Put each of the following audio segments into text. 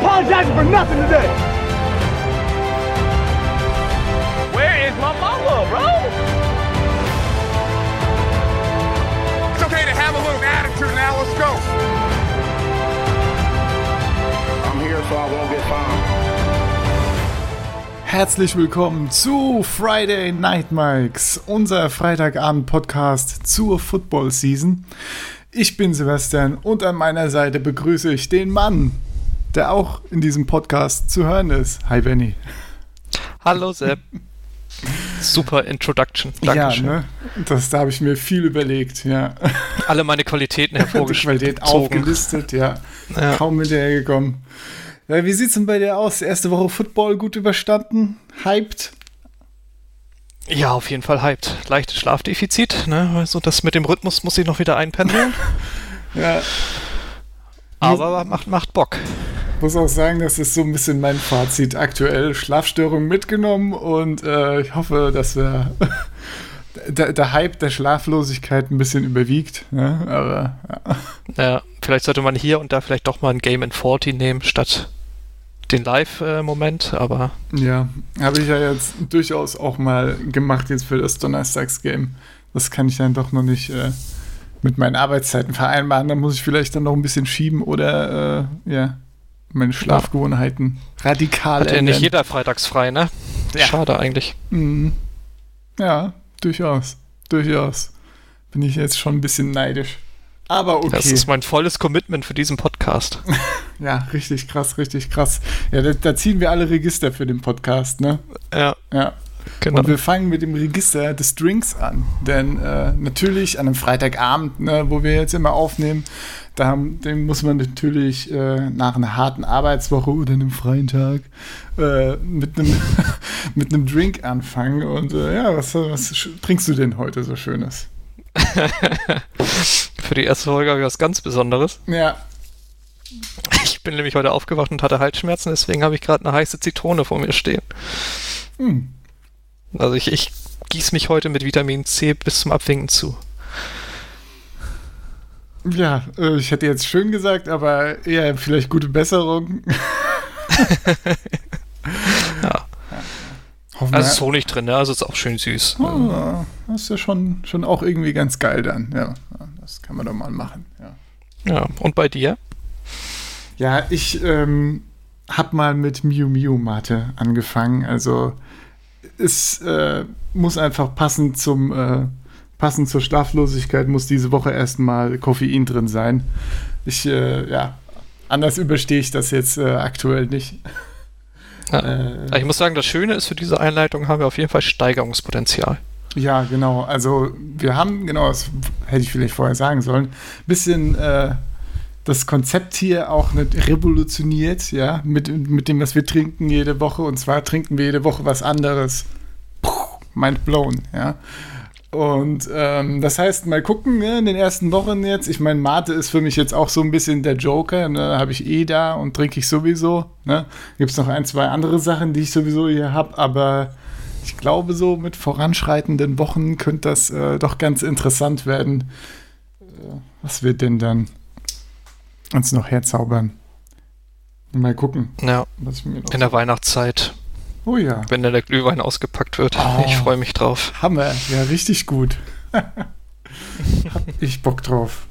apologizing for nothing today. Where is my mama, bro? It's okay to have a little attitude now. Let's go. I'm here so I won't get fined. Herzlich willkommen zu Friday Night Mikes, unser Freitagabend-Podcast zur Football Season. Ich bin Sebastian und an meiner Seite begrüße ich den Mann, der auch in diesem Podcast zu hören ist. Hi Benny. Hallo Sepp. Super Introduction. Dankeschön. Ja, ne? Das, da habe ich mir viel überlegt, ja. Alle meine Qualitäten hervorgestellt. Qualität aufgelistet, ja. Ja. Kaum hinterhergekommen. Ja, wie sieht's denn bei dir aus? Erste Woche Football gut überstanden? Hyped? Ja, auf jeden Fall hyped. Leichtes Schlafdefizit, ne? Also das mit dem Rhythmus muss ich noch wieder einpendeln. Ja. aber macht, macht Bock. Muss auch sagen, das ist so ein bisschen mein Fazit aktuell. Schlafstörungen mitgenommen und äh, ich hoffe, dass wir der, der Hype der Schlaflosigkeit ein bisschen überwiegt. Ne? Aber ja. Ja, vielleicht sollte man hier und da vielleicht doch mal ein Game in 40 nehmen, statt den Live-Moment, aber ja, habe ich ja jetzt durchaus auch mal gemacht jetzt für das Donnerstagsgame. Das kann ich dann doch noch nicht äh, mit meinen Arbeitszeiten vereinbaren. Da muss ich vielleicht dann noch ein bisschen schieben oder äh, ja, meine Schlafgewohnheiten radikal hat ja nicht jeder freitags frei, ne? Ja. Schade eigentlich. Mhm. Ja, durchaus. Durchaus. Bin ich jetzt schon ein bisschen neidisch. Aber okay. Das ist mein volles Commitment für diesen Podcast. ja, richtig krass, richtig krass. Ja, da, da ziehen wir alle Register für den Podcast, ne? Ja, Ja. Genau. Und wir fangen mit dem Register des Drinks an. Denn äh, natürlich an einem Freitagabend, ne, wo wir jetzt immer aufnehmen, da haben, den muss man natürlich äh, nach einer harten Arbeitswoche oder einem freien Tag äh, mit einem mit einem Drink anfangen. Und äh, ja, was, was trinkst du denn heute so Schönes? Für die erste Folge habe ich was ganz Besonderes. Ja, Ich bin nämlich heute aufgewacht und hatte Halsschmerzen, deswegen habe ich gerade eine heiße Zitrone vor mir stehen. hm. Also ich, ich gieße mich heute mit Vitamin C bis zum Abwinken zu. ja, äh, ich hätte jetzt schön gesagt, aber eher vielleicht gute Besserung. Ja. Hoffen Also ist Honig drin, ne? Also ist auch schön süß. Ah, das ist ja schon, schon auch irgendwie ganz geil dann. Ja, das kann man doch mal machen. Ja, Ja. Und bei dir? ja ich ähm, habe mal mit Miu Miu Mate angefangen. Also es äh, muss einfach passend zum äh, passend zur Schlaflosigkeit muss diese Woche erstmal Koffein drin sein. Ich äh, ja anders überstehe ich das jetzt äh, aktuell nicht. Ja. Äh, Ich muss sagen, das Schöne ist, für diese Einleitung haben wir auf jeden Fall Steigerungspotenzial. Ja, genau. Also wir haben, genau, das hätte ich vielleicht vorher sagen sollen, bisschen äh, das Konzept hier auch nicht revolutioniert, ja, mit, mit dem, was wir trinken jede Woche. Und zwar trinken wir jede Woche was anderes. Puh, mind blown, ja. Und ähm, das heißt, mal gucken, ne, in den ersten Wochen jetzt. Ich meine, Mate ist für mich jetzt auch so ein bisschen der Joker. Ne, habe ich eh da und trinke ich sowieso. Ne. Gibt es noch ein, zwei andere Sachen, die ich sowieso hier habe, aber ich glaube, so mit voranschreitenden Wochen könnte das äh, doch ganz interessant werden. Äh, was wird denn dann uns noch herzaubern? Mal gucken, Ja, in der Weihnachtszeit, oh ja, wenn dann der Glühwein ausgepackt wird. Oh. Ich freue mich drauf. Hammer, ja, richtig gut. Hab ich Bock drauf.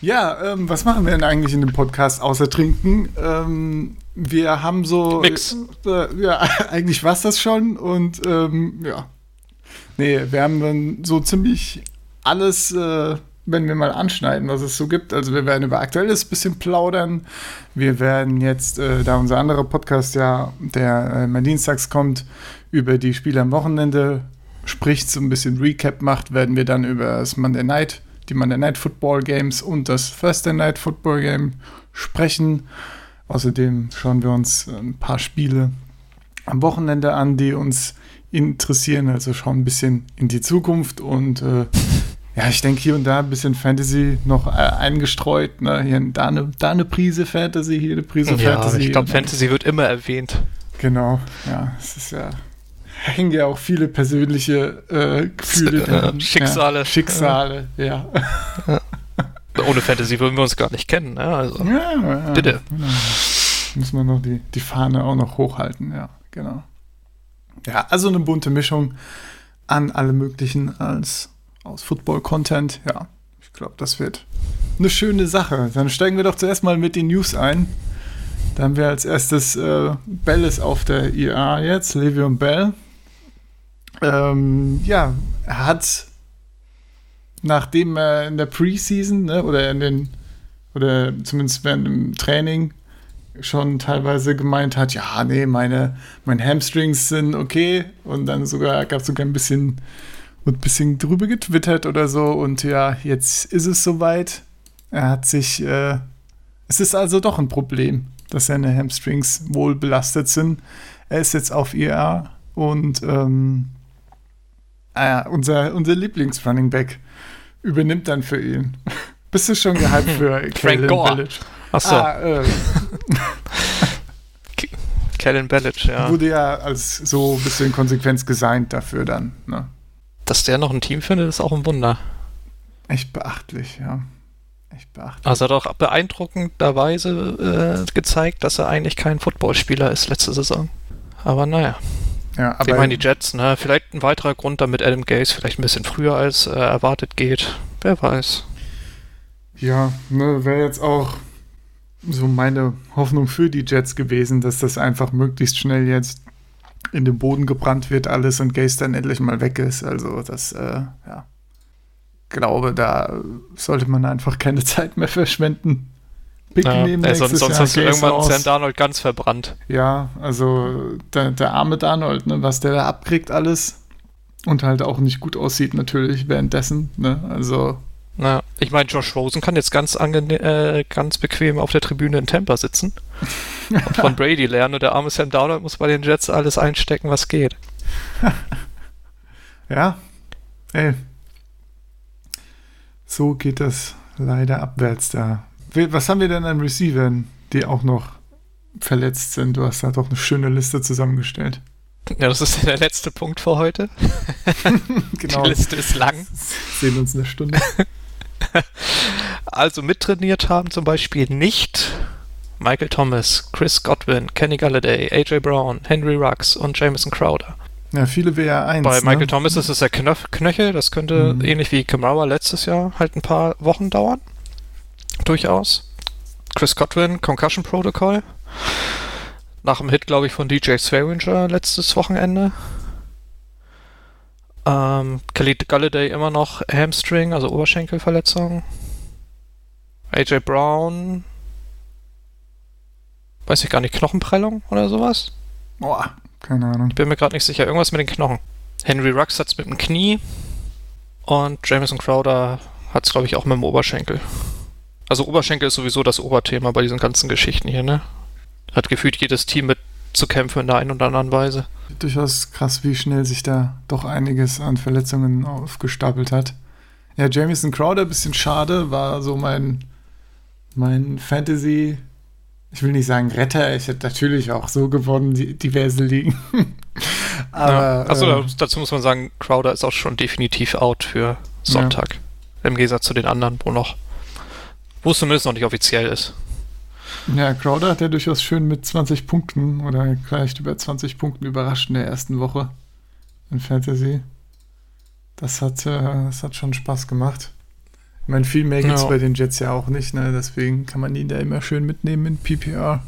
Ja, ähm, was machen wir denn eigentlich in dem Podcast außer trinken? Ähm, wir haben so. Nix. Äh, ja, eigentlich war es das schon und ähm, ja. Nee, wir haben dann so ziemlich alles, äh, wenn wir mal anschneiden, was es so gibt. Also wir werden über Aktuelles bisschen plaudern. Wir werden jetzt, äh, da unser anderer Podcast ja, der äh, mal dienstags kommt, über die Spiele am Wochenende spricht, so ein bisschen Recap macht, werden wir dann über das Monday Night, die Monday Night Football Games und das Thursday Night Football Game sprechen. Außerdem schauen wir uns ein paar Spiele am Wochenende an, die uns interessieren. Also schauen ein bisschen in die Zukunft und äh, ja, ich denke hier und da ein bisschen Fantasy noch äh, eingestreut. Ne? Hier, da, eine, da eine Prise Fantasy, hier eine Prise Ja, Fantasy. ich glaube, Fantasy wird immer erwähnt. Genau, ja, es ist ja, hängen ja auch viele persönliche äh, Gefühle Äh, dran. Schicksale. Ja, Schicksale, ja. Ohne Fantasy würden wir uns gar nicht kennen. Ne? Also, ja, ja Bitte. Muss man noch die, die Fahne auch noch hochhalten, ja, genau. Ja, also eine bunte Mischung an alle möglichen als aus Football-Content. Ja, ich glaube, das wird eine schöne Sache. Dann steigen wir doch zuerst mal mit den News ein. Da haben wir als erstes äh, Bell auf der IA jetzt, Le'Veon Bell. Ähm, ja, er hat nachdem er in der Preseason ne, oder in den oder zumindest während dem Training schon teilweise gemeint hat, ja, nee, meine, meine Hamstrings sind okay und dann sogar gab es sogar ein bisschen ein bisschen drüber getwittert oder so und ja, jetzt ist es soweit. Er hat sich, äh, es ist also doch ein Problem, dass seine Hamstrings wohl belastet sind. Er ist jetzt auf IR und ähm, äh, unser, unser Lieblings-Running Back übernimmt dann für ihn. Bist du schon gehypt für Frank Gore. Achso. Ah, äh, Kellen Ballage, ja. Wurde ja als so ein bisschen Konsequenz gesigned dafür dann, ne? Dass der noch ein Team findet, ist auch ein Wunder. Echt beachtlich, ja. Echt beachtlich. Also hat auch beeindruckenderweise äh, gezeigt, dass er eigentlich kein Footballspieler ist letzte Saison. Aber naja. Ja, aber ich meine, die Jets, ne? Vielleicht ein weiterer Grund, damit Adam Gaze vielleicht ein bisschen früher als äh, erwartet geht. Wer weiß. Ja, ne, wäre jetzt auch so meine Hoffnung für die Jets gewesen, dass das einfach möglichst schnell jetzt in den Boden gebrannt wird, alles und Gaze dann endlich mal weg ist. Also, das, äh, ja. Glaube, da sollte man einfach keine Zeit mehr verschwenden. Pick ja, nehmen äh, sonst, sonst hast du irgendwann raus. Sam Darnold ganz verbrannt. Ja, also der, der arme Darnold, ne, was der da abkriegt alles und halt auch nicht gut aussieht natürlich währenddessen, ne, also ich meine, Josh Rosen kann jetzt ganz, äh, ganz bequem auf der Tribüne in Tampa sitzen und von Brady lernen und der arme Sam Darnold muss bei den Jets alles einstecken, was geht. ja, ey. So geht das leider abwärts da. Was haben wir denn an Receivern, die auch noch verletzt sind? Du hast da doch eine schöne Liste zusammengestellt. Ja, das ist der letzte Punkt für heute. genau. Die Liste ist lang. Sehen uns eine Stunde. also mittrainiert haben zum Beispiel nicht Michael Thomas, Chris Godwin, Kenny Galladay, AJ Brown, Henry Rux und Jameson Crowder. Ja, viele WR1. Bei Michael ne? Thomas ist es der Knöch Knöchel, das könnte mhm. ähnlich wie Kamara letztes Jahr halt ein paar Wochen dauern. Durchaus. Chris Godwin, Concussion Protocol. Nach dem Hit, glaube ich, von DJ Swearinger letztes Wochenende. Ähm, Kelly Galladay immer noch Hamstring, also Oberschenkelverletzung. AJ Brown. Weiß ich gar nicht, Knochenprellung oder sowas? Boah, keine Ahnung. Ich bin mir gerade nicht sicher. Irgendwas mit den Knochen. Henry Rux hat es mit dem Knie. Und Jameson Crowder hat es, glaube ich, auch mit dem Oberschenkel. Also Oberschenkel ist sowieso das Oberthema bei diesen ganzen Geschichten hier, ne? Hat gefühlt jedes Team mit zu kämpfen in der einen oder anderen Weise. Durchaus krass, wie schnell sich da doch einiges an Verletzungen aufgestapelt hat. Ja, Jamison Crowder, ein bisschen schade, war so mein, mein Fantasy, ich will nicht sagen Retter, ich hätte natürlich auch so gewonnen, die, diverse Ligen. Aber, ja, also äh, dazu muss man sagen, Crowder ist auch schon definitiv out für Sonntag. Ja. Im Gegensatz zu den anderen, wo noch, wo es zumindest noch nicht offiziell ist. Ja, Crowder hat ja durchaus schön mit 20 Punkten oder vielleicht über 20 Punkten überrascht in der ersten Woche in Fantasy. Das hat, äh, das hat schon Spaß gemacht. Ich meine, viel mehr gibt es ja. bei den Jets ja auch nicht, ne? deswegen kann man ihn da immer schön mitnehmen in PPR.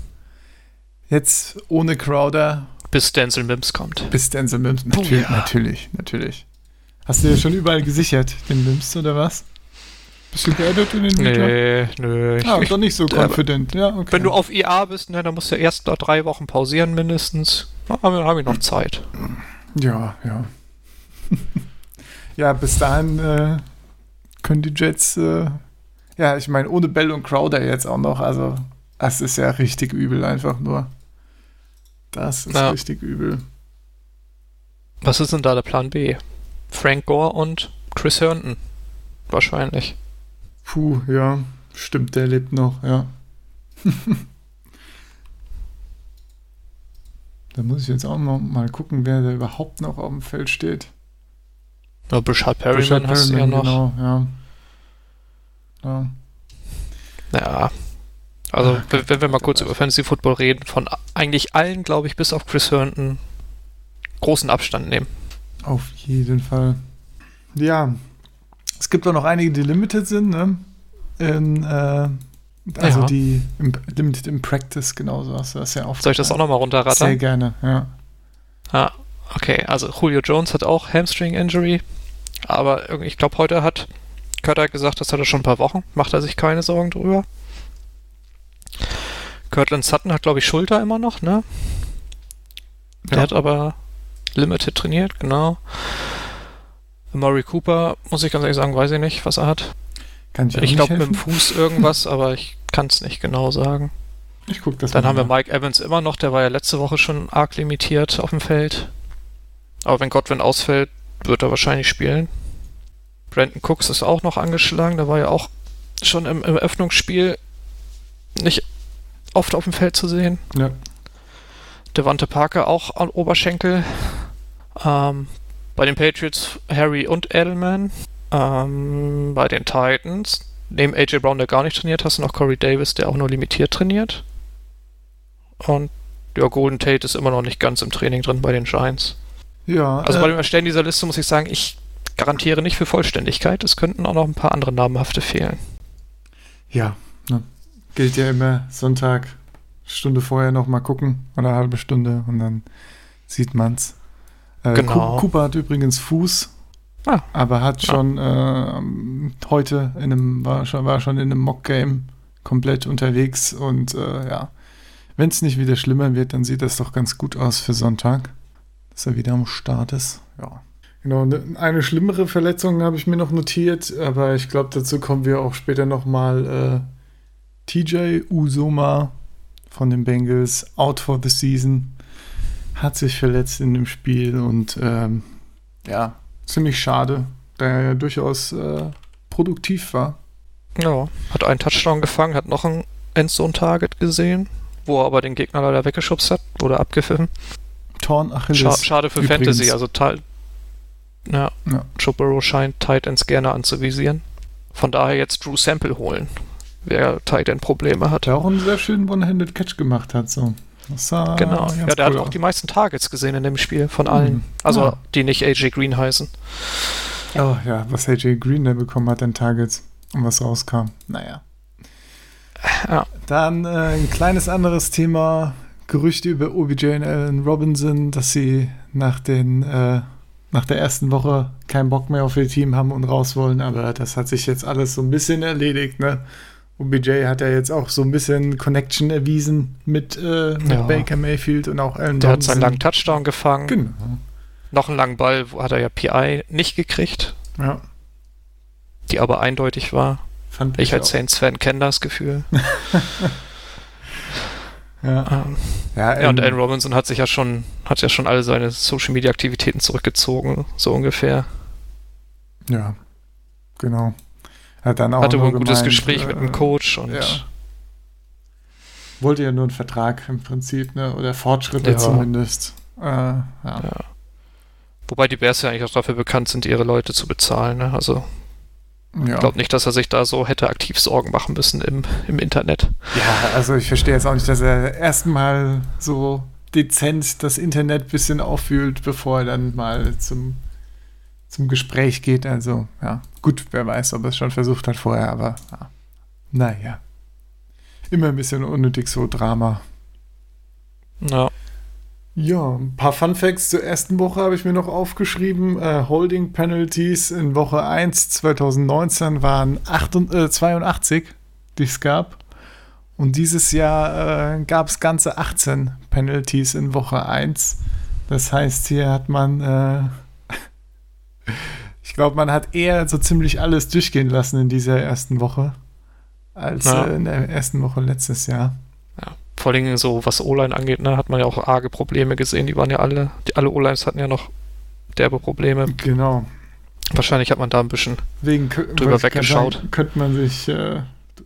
Jetzt ohne Crowder. Bis Denzel Mims kommt. Bis Denzel Mims, natürlich, oh, ja. natürlich, natürlich. Hast du ja schon überall gesichert, den Mims, oder was? Bist du geaddet in den Meter? Nee, nö. Ah, doch nicht so confident. Ja, okay. Wenn du auf IA bist, ne, dann musst du erst da drei Wochen pausieren mindestens. Dann haben wir noch Zeit. Ja, ja. ja, bis dahin äh, können die Jets, äh, ja, ich meine, ohne Bell und Crowder jetzt auch noch, also das ist ja richtig übel einfach nur. Das ist ja. richtig übel. Was ist denn da der Plan B? Frank Gore und Chris Herndon. Wahrscheinlich. Puh, ja, stimmt, der lebt noch, ja. da muss ich jetzt auch noch mal gucken, wer da überhaupt noch auf dem Feld steht. Ja, Bishad Perryman hast du ja noch. Genau, ja. ja. Ja. Also, wenn, wenn wir mal kurz über Fantasy Football reden, von eigentlich allen, glaube ich, bis auf Chris Herndon großen Abstand nehmen. Auf jeden Fall. Ja, es gibt auch noch einige, die limited sind, ne? In, äh, also Ja. die im, limited im Practice, genauso hast du das ja auch. Soll ich das auch nochmal Sehr runterrattern? gerne, ja. Ah, okay. Also, Julio Jones hat auch Hamstring-Injury. Aber irgendwie- ich glaube, heute hat Kurt hat gesagt, das hat er schon ein paar Wochen. Macht er sich keine Sorgen drüber. Cortland Sutton hat, glaube ich, Schulter immer noch, ne? Der Ja. hat aber Limited trainiert, genau. Murray Cooper, muss ich ganz ehrlich sagen, weiß ich nicht, was er hat. Kann ich Ich glaube mit dem? Fuß irgendwas, aber ich kann es nicht genau sagen. Ich guck das Dann mal haben wir. Mike Evans immer noch, der war ja letzte Woche schon arg limitiert auf dem Feld. Aber wenn Godwin ausfällt, wird er wahrscheinlich spielen. Brandon Cooks ist auch noch angeschlagen, der war ja auch schon im, im Eröffnungsspiel nicht oft auf dem Feld zu sehen. Ja. Devante Parker auch an Oberschenkel. Ähm, bei den Patriots Harry und Edelman. Ähm, bei den Titans, neben AJ Brown, der gar nicht trainiert, hast du noch Corey Davis, der auch nur limitiert trainiert. Und ja, Golden Tate ist immer noch nicht ganz im Training drin bei den Giants. Ja, Also äh, bei dem Erstellen dieser Liste muss ich sagen, ich garantiere nicht für Vollständigkeit. Es könnten auch noch ein paar andere namhafte fehlen. Ja, ne. gilt ja immer Sonntag, Stunde vorher noch mal gucken oder eine halbe Stunde und dann sieht man's. Äh, Genau. Cooper hat übrigens Fuß, Ah. aber hat Ja. schon äh, heute in einem, war schon, war schon in einem Mock-Game komplett unterwegs und äh, ja, wenn es nicht wieder schlimmer wird, dann sieht das doch ganz gut aus für Sonntag, dass er wieder am Start ist. Ja. Genau, ne- eine schlimmere Verletzung habe ich mir noch notiert, aber ich glaube, dazu kommen wir auch später nochmal. Äh, TJ Usoma von den Bengals, out for the season, hat sich verletzt in dem Spiel und ähm, ja, ziemlich schade, da er ja durchaus äh, produktiv war. Ja, hat einen Touchdown gefangen, hat noch ein Endzone-Target gesehen, wo er aber den Gegner leider weggeschubst hat, wurde abgepfiffen. Torn Scha Achilles. schade für übrigens. Fantasy, also Teil. Ja, Ja. Joe Burrow scheint Titans gerne anzuvisieren. Von daher jetzt Drew Sample holen, wer Titan Probleme hat. Der auch einen sehr schönen One-Handed Catch gemacht hat. So. Das sah Genau, ja, der cool hat auch aus. die meisten Targets gesehen in dem Spiel von allen. Mhm. Also, Ah. die nicht AJ Green heißen. Oh ja, was AJ Green da bekommen hat an Targets und was rauskam. Naja. Ja. Dann äh, ein kleines anderes Thema. Gerüchte über OBJ und Allen Robinson, dass sie nach, den, äh, nach der ersten Woche keinen Bock mehr auf ihr Team haben und raus wollen, aber das hat sich jetzt alles so ein bisschen erledigt. Ne? OBJ hat ja jetzt auch so ein bisschen Connection erwiesen mit, äh, mit Ja. Baker Mayfield und auch Allen Der hat seinen langen Touchdown gefangen. Genau. Noch einen langen Ball wo hat er ja PI nicht gekriegt, Ja, die aber eindeutig war. fand Ich als auch. Saints-Fan kenne das Gefühl. Ja, Ähm, ja, ja, und ähm, Allen Robinson hat sich ja schon, hat ja schon alle seine Social-Media-Aktivitäten zurückgezogen, so ungefähr. Ja, genau. Hat dann auch Hatte wohl ein gutes gemeint, Gespräch mit äh, dem Coach und ja. Wollte ja nur einen Vertrag im Prinzip, ne? Oder Fortschritte Ja. zumindest. Äh, ja. Ja. Wobei die Bears ja eigentlich auch dafür bekannt sind, ihre Leute zu bezahlen. Ne? Also Ja. ich glaube nicht, dass er sich da so hätte aktiv Sorgen machen müssen im, im Internet. ja, also ich verstehe jetzt auch nicht, dass er erstmal so dezent das Internet ein bisschen auffühlt, bevor er dann mal zum, zum Gespräch geht. Also, ja, gut, wer weiß, ob er es schon versucht hat vorher, aber ja. naja. Immer ein bisschen unnötig so Drama. Ja, Ja, ein paar Fun Facts zur ersten Woche habe ich mir noch aufgeschrieben. Äh, Holding Penalties in Woche 1 2019 waren 8, äh, 82, die es gab. Und dieses Jahr äh, gab es ganze 18 Penalties in Woche 1. Das heißt, hier hat man, äh, ich glaube, man hat eher so ziemlich alles durchgehen lassen in dieser ersten Woche als Ja. äh, in der ersten Woche letztes Jahr. ja. Vor allen Dingen so, was O-Line angeht, ne, hat man ja auch arge Probleme gesehen. Die waren ja alle, die, alle O-Lines hatten ja noch derbe Probleme. Genau. Wahrscheinlich hat man da ein bisschen Wegen drüber weggeschaut. sagen, Könnte man sich, äh,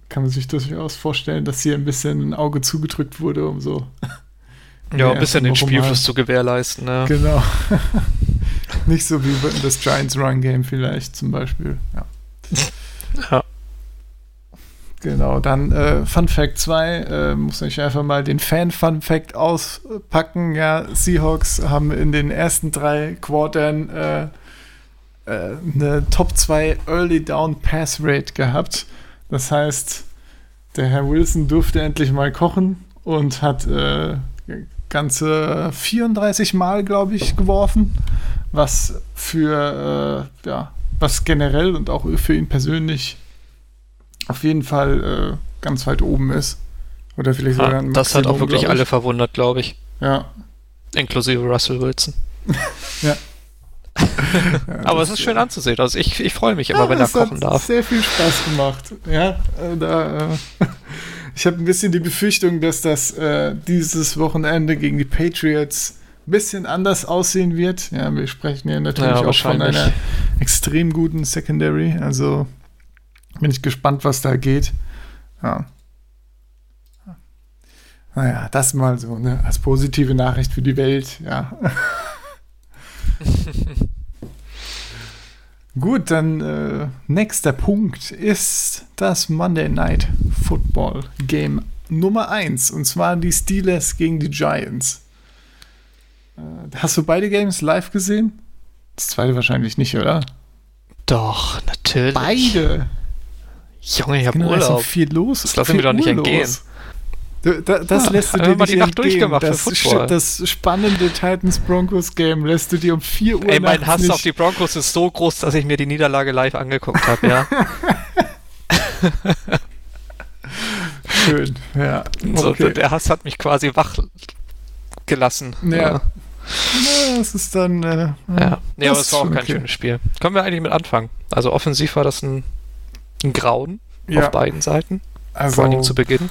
kann man sich durchaus vorstellen, dass hier ein bisschen ein Auge zugedrückt wurde, um so. Ja, ein bisschen den Spielfluss zu gewährleisten. Mal, genau. Nicht so wie das Giants Run Game vielleicht zum Beispiel. Ja. Ja. Genau, dann äh, Fun Fact 2, äh, muss ich einfach mal den Fan-Fun Fact auspacken. Ja, Seahawks haben in den ersten drei Quartern äh, äh, eine Top 2 Early Down Pass Rate gehabt. Das heißt, der Herr Wilson durfte endlich mal kochen und hat äh, ganze 34 Mal, glaube ich, geworfen, was für, äh, ja, was generell und auch für ihn persönlich auf jeden Fall äh, ganz weit oben ist. Oder vielleicht sogar ein das hat auch Maximum, wirklich alle verwundert, glaube ich. Ja. Inklusive Russell Wilson. ja. Aber es ist schön anzusehen. Also ich, ich freue mich immer, Ja, wenn er kochen darf. sehr viel Spaß gemacht. Ja, äh, da, äh, ich habe ein bisschen die Befürchtung, dass das äh, dieses Wochenende gegen die Patriots ein bisschen anders aussehen wird. Ja, wir sprechen ja natürlich Ja, auch von einer extrem guten Secondary. Also bin ich gespannt, was da geht. Ja. Naja, das mal so, ne? Als positive Nachricht für die Welt, ja. Gut, dann äh, nächster Punkt ist das Monday Night Football Game Nummer 1 und zwar die Steelers gegen die Giants. Äh, hast du beide Games live gesehen? Das zweite wahrscheinlich nicht, oder? Doch, natürlich. Beide. Junge, ich habe Genau, da ist so Urlaub. viel los. Das lassen wir doch nicht Uhr entgehen. Da, das Ja, lässt du dir nicht die Nacht durchgemacht das, das spannende Titans-Broncos-Game lässt du dir um 4 Uhr Ey, mein Hass nicht auf die Broncos ist so groß, dass ich mir die Niederlage live angeguckt habe, ja. schön. Ja, So, okay. Der Hass hat mich quasi wach gelassen. Ja. Ja. Ja, das ist dann. Äh, ja. Nee, das aber es war auch kein okay. schönes Spiel. Können wir eigentlich mit anfangen? Also offensiv war das ein, ein Grauen auf beiden Seiten, also, vor allem zu Beginn.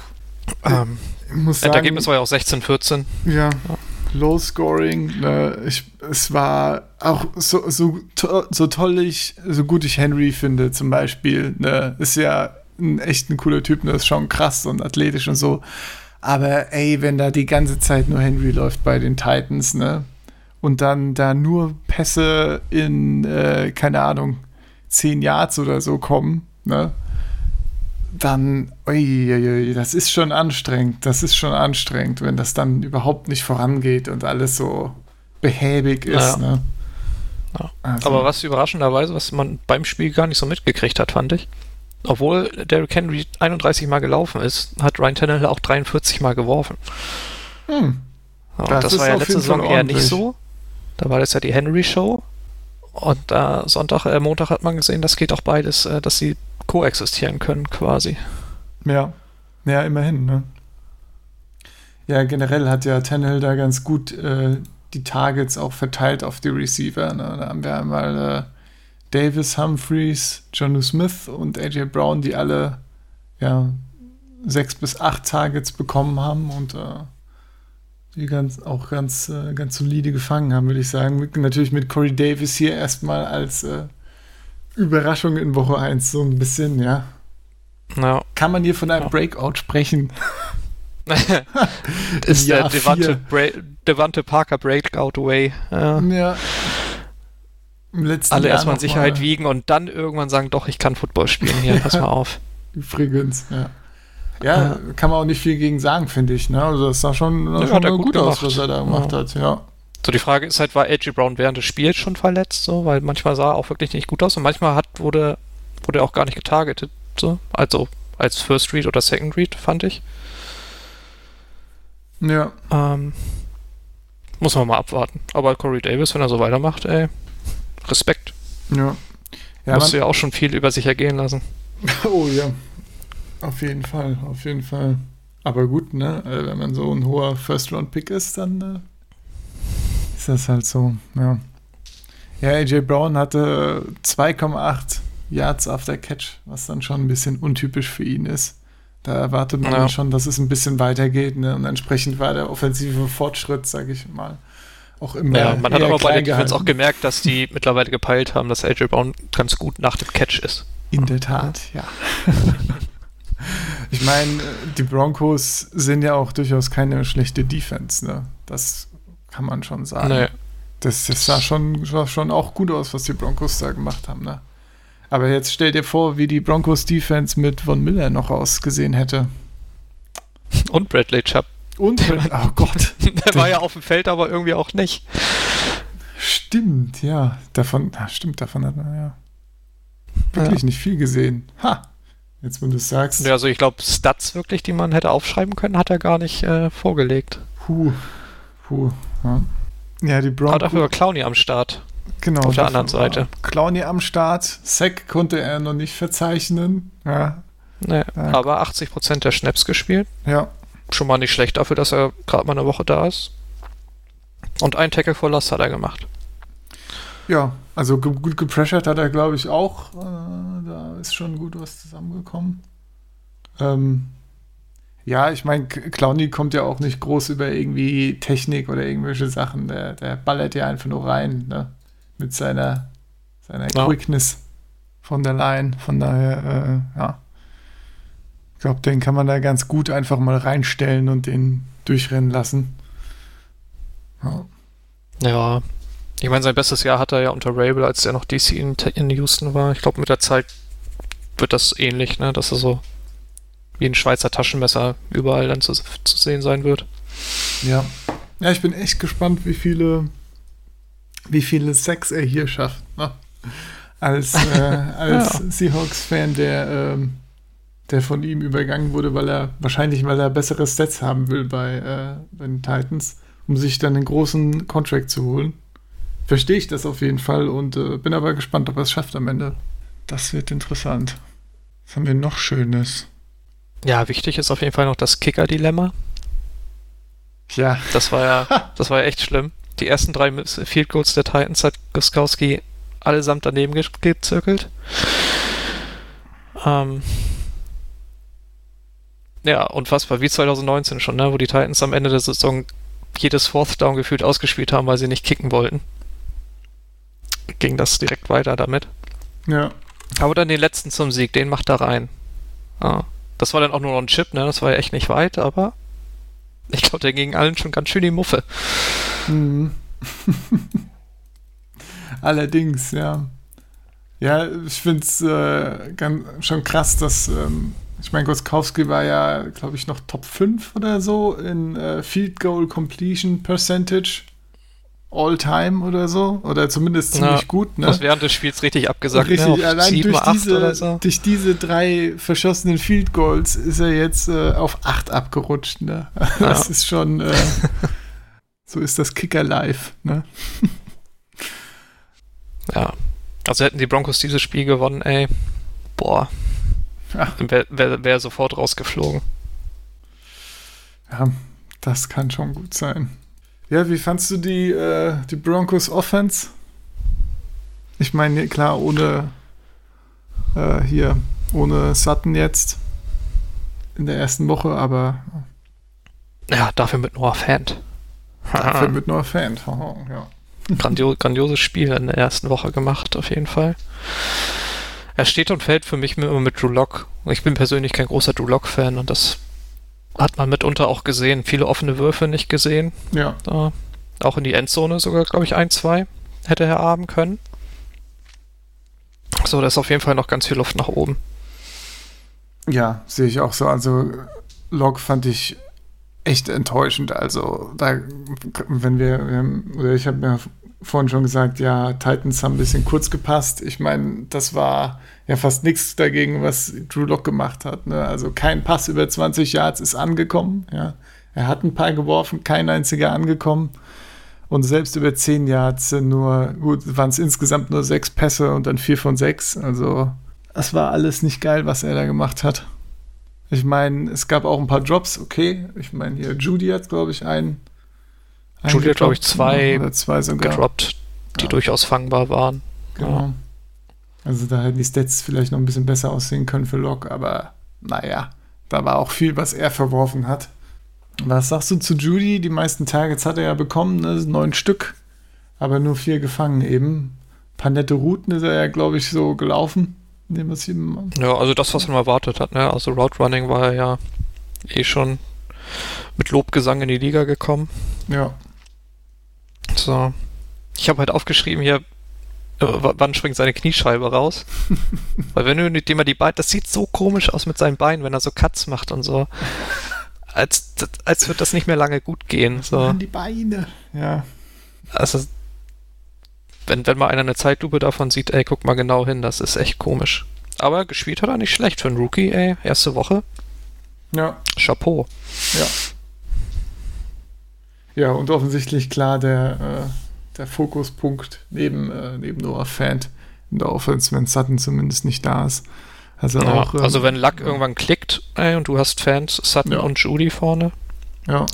Ähm, ich muss das sagen, Ergebnis war ja auch 16-14. ja, Low Scoring. Ne, ich, es war auch so, so, to so toll ich, so gut ich Henry finde, zum Beispiel. Ne, ist ja ein echt ein cooler Typ, ne, ist schon krass und athletisch und so. Aber ey, wenn da die ganze Zeit nur Henry läuft bei den Titans, ne? Und dann da nur Pässe in, äh, keine Ahnung, 10 Yards oder so kommen, ne? Dann, uiuiui, das ist schon anstrengend. Das ist schon anstrengend, wenn das dann überhaupt nicht vorangeht und alles so behäbig ist, Ja. ne? Ja. Also, Aber was überraschenderweise, was man beim Spiel gar nicht so mitgekriegt hat, fand ich. Obwohl Derrick Henry 31 Mal gelaufen ist, hat Ryan Tannehill auch 43 Mal geworfen. hm, Ja, Das das, war ja letzte Saison eher nicht so. Da war das ja die Henry Show. Und da Sonntag, äh, Montag hat man gesehen, das geht auch beides, äh, dass sie koexistieren können quasi. Ja, ja, immerhin, ne? Ja, generell hat ja Tannehill da ganz gut äh, die Targets auch verteilt auf die Receiver. Ne? Da haben wir einmal äh, Davis, Humphreys, Jonu Smith und AJ Brown, die alle ja sechs bis acht Targets bekommen haben und äh, die ganz, auch ganz, äh, ganz solide gefangen haben, würde ich sagen. Mit, natürlich mit Corey Davis hier erstmal als äh, Überraschung in Woche 1 so ein bisschen, ja. Ja. Kann man hier von einem Ja. Breakout sprechen? ist der Jahr Devante. Bra Devante Parker Breakout Away. Ja. Ja. Alle Jahr erstmal in Sicherheit mal. wiegen und dann irgendwann sagen, doch, ich kann Football spielen hier, pass mal auf. Übrigens, ja. Ja, kann man auch nicht viel gegen sagen, finde ich. Ne? Also das sah schon, Ja, schon er gut gut aus, was er da gemacht Ja. hat. Ja. So, die Frage ist halt, war AJ Brown während des Spiels schon verletzt, so, weil manchmal sah er auch wirklich nicht gut aus und manchmal hat, wurde, wurde er auch gar nicht getargetet, so, also als First Read oder Second Read, fand ich. Ja. Ähm, muss man mal abwarten. Aber Corey Davis, wenn er so weitermacht, ey, Respekt. Ja. Ja, du ja auch schon viel über sich ergehen lassen. oh ja. Auf jeden Fall, auf jeden Fall. Aber gut, ne? äh, Wenn man so ein hoher First-Round-Pick ist, dann äh, ist das halt so, ja. Ja, AJ Brown hatte 2,8 Yards after Catch, was dann schon ein bisschen untypisch für ihn ist. Da erwartet man Ja. dann schon, dass es ein bisschen weitergeht, ne? Und entsprechend war der offensive Fortschritt, sage ich mal, auch immer. Ja, man hat aber bei den Defense auch gemerkt, dass die mittlerweile gepeilt haben, dass AJ Brown ganz gut nach dem Catch ist. In der Tat, ja. ich meine, die Broncos sind ja auch durchaus keine schlechte Defense, ne? Das kann man schon sagen. Nee. Das, das sah schon, sah schon auch gut aus, was die Broncos da gemacht haben, ne? Aber jetzt stell dir vor, wie die Broncos Defense mit Von Miller noch ausgesehen hätte. Und Bradley Chubb. Und, oh Gott. Der war ja auf dem Feld, aber irgendwie auch nicht. Stimmt, ja. Davon, ah, stimmt, davon hat man ja wirklich Ja. nicht viel gesehen. Ha! Jetzt, wenn du es sagst. Ja, also ich glaube, Stats wirklich, die man hätte aufschreiben können, hat er gar nicht äh, vorgelegt. Puh. Puh. Ja, ja die Aber Broncos. dafür war Clowny am Start. genau, auf der dafür anderen Seite. Clowny am Start. Sack konnte er noch nicht verzeichnen. Ja. Nee, Ja. aber 80% der Snaps gespielt. Ja. Schon mal nicht schlecht dafür, dass er gerade mal eine Woche da ist. Und ein Tackle for Loss hat er gemacht. Ja, also ge- gut gepressured hat er, glaube ich, auch. Äh, da ist schon gut was zusammengekommen. Ähm, ja, ich meine, Clowny kommt ja auch nicht groß über irgendwie Technik oder irgendwelche Sachen. Der, der ballert ja einfach nur rein, ne? Mit seiner, seiner Ja. Quickness von der Line. Von daher, äh, ja. Ich glaube, den kann man da ganz gut einfach mal reinstellen und den durchrennen lassen. Ja. Ja. Ich meine, sein bestes Jahr hat er ja unter Rabel, als er noch DC in, in Houston war. Ich glaube, mit der Zeit wird das ähnlich, ne? Dass er so wie ein Schweizer Taschenmesser überall dann zu, zu sehen sein wird. Ja. Ja, ich bin echt gespannt, wie viele, wie viele Sex er hier schafft. Ne? Als, äh, als Ja. Seahawks-Fan, der, ähm, der von ihm übergangen wurde, weil er wahrscheinlich, weil er bessere Stats haben will bei, äh, bei den Titans, um sich dann einen großen Contract zu holen. Verstehe ich das auf jeden Fall und äh, bin aber gespannt, ob er es schafft am Ende. Das wird interessant. Was haben wir noch Schönes? Ja, wichtig ist auf jeden Fall noch das Kicker-Dilemma. Ja, Das war ja, das war ja echt schlimm. Die ersten drei Field Goals der Titans hat Guskowski allesamt daneben ge gezirkelt. Ähm, ja, unfassbar, wie 2019 schon, ne, wo die Titans am Ende der Saison jedes Fourth Down gefühlt ausgespielt haben, weil sie nicht kicken wollten. Ging das direkt weiter damit. ja. Aber dann den letzten zum Sieg, den macht er rein. Ja. Das war dann auch nur noch ein Chip, ne? Das war ja echt nicht weit, aber ich glaube, der ging allen schon ganz schön die Muffe. Mhm. Allerdings, ja. Ja, ich finde es äh, ganz- schon krass, dass, ähm, ich meine, Goskowski war ja, glaube ich, noch Top 5 oder so in äh, Field Goal Completion Percentage all time oder so. Oder zumindest ziemlich Ja, gut, ne? Das während des Spiels richtig abgesagt, Richtig, ne? Allein 7, durch 8 diese, so. durch diese drei verschossenen Field Goals ist er jetzt äh, auf 8 abgerutscht. Ne? Das ist schon, äh, so ist das Kicker live. Ne? Ja. Also hätten die Broncos dieses Spiel gewonnen, ey. Boah. Ja. Wäre wär, wär sofort rausgeflogen. Ja, das kann schon gut sein. Ja, wie fandst du die, äh, die Broncos Offense? Ich meine, klar, ohne äh, hier, ohne Sutton jetzt in der ersten Woche, aber Ja, dafür mit Noah Fant. dafür mit nur Fan. ja. Grandio grandioses Spiel in der ersten Woche gemacht, auf jeden Fall. Er steht und fällt für mich immer mit Drew Lock. Ich bin persönlich kein großer Drew Lock-Fan und das hat man mitunter auch gesehen. Viele offene Würfe nicht gesehen. Ja, Da, auch in die Endzone sogar, glaube ich, ein, zwei hätte er haben können. So, da ist auf jeden Fall noch ganz viel Luft nach oben. Ja, sehe ich auch so. Also Log fand ich echt enttäuschend. Also da, wenn wir, oder ich habe mir vorhin schon gesagt, ja, Titans haben ein bisschen kurz gepasst. Ich meine, das war ja fast nichts dagegen, was Drew Lock gemacht hat. Ne? Also kein Pass über 20 Yards ist angekommen. Ja. Er hat ein paar geworfen, kein einziger angekommen. Und selbst über 10 Yards sind nur, gut, waren es insgesamt nur sechs Pässe und dann vier von sechs. Also, das war alles nicht geil, was er da gemacht hat. Ich meine, es gab auch ein paar Drops, okay. Ich meine, hier Judy hat, glaube ich, einen. Judy hat, glaub ich, zwei Oder zwei sogar. Gedroppt, die Ja. durchaus fangbar waren. Genau. Also da hätten die Stats vielleicht noch ein bisschen besser aussehen können für Locke, aber naja, da war auch viel, was er verworfen hat. Was sagst du zu Judy? Die meisten Targets hat er ja bekommen, ne? neun Stück, aber nur vier gefangen eben. Ein paar nette Routen ist er ja, glaube ich, so gelaufen. dem, was Ja, also das, was man erwartet hat, ne? Also Route Running war er ja eh schon mit Lobgesang in die Liga gekommen. Ja, So. Ich habe halt aufgeschrieben hier, wann springt seine Kniescheibe raus? Weil wenn du mit dem mal die Beine, das sieht so komisch aus mit seinen Beinen, wenn er so Cuts macht und so. Als, als wird das nicht mehr lange gut gehen. So. An die Beine. Ja. Also, wenn, wenn mal einer eine Zeitlupe davon sieht, ey, guck mal genau hin, das ist echt komisch. Aber gespielt hat er nicht schlecht für einen Rookie, ey. Erste Woche. Ja. Chapeau. Ja. Ja, und offensichtlich klar der, äh, der Fokuspunkt neben, äh, neben Noah Fant in der Offense, wenn Sutton zumindest nicht da ist. Also Ja, auch. ähm, also wenn Luck irgendwann klickt, ey, und du hast Fans, Sutton Ja. und Judy vorne, Ja,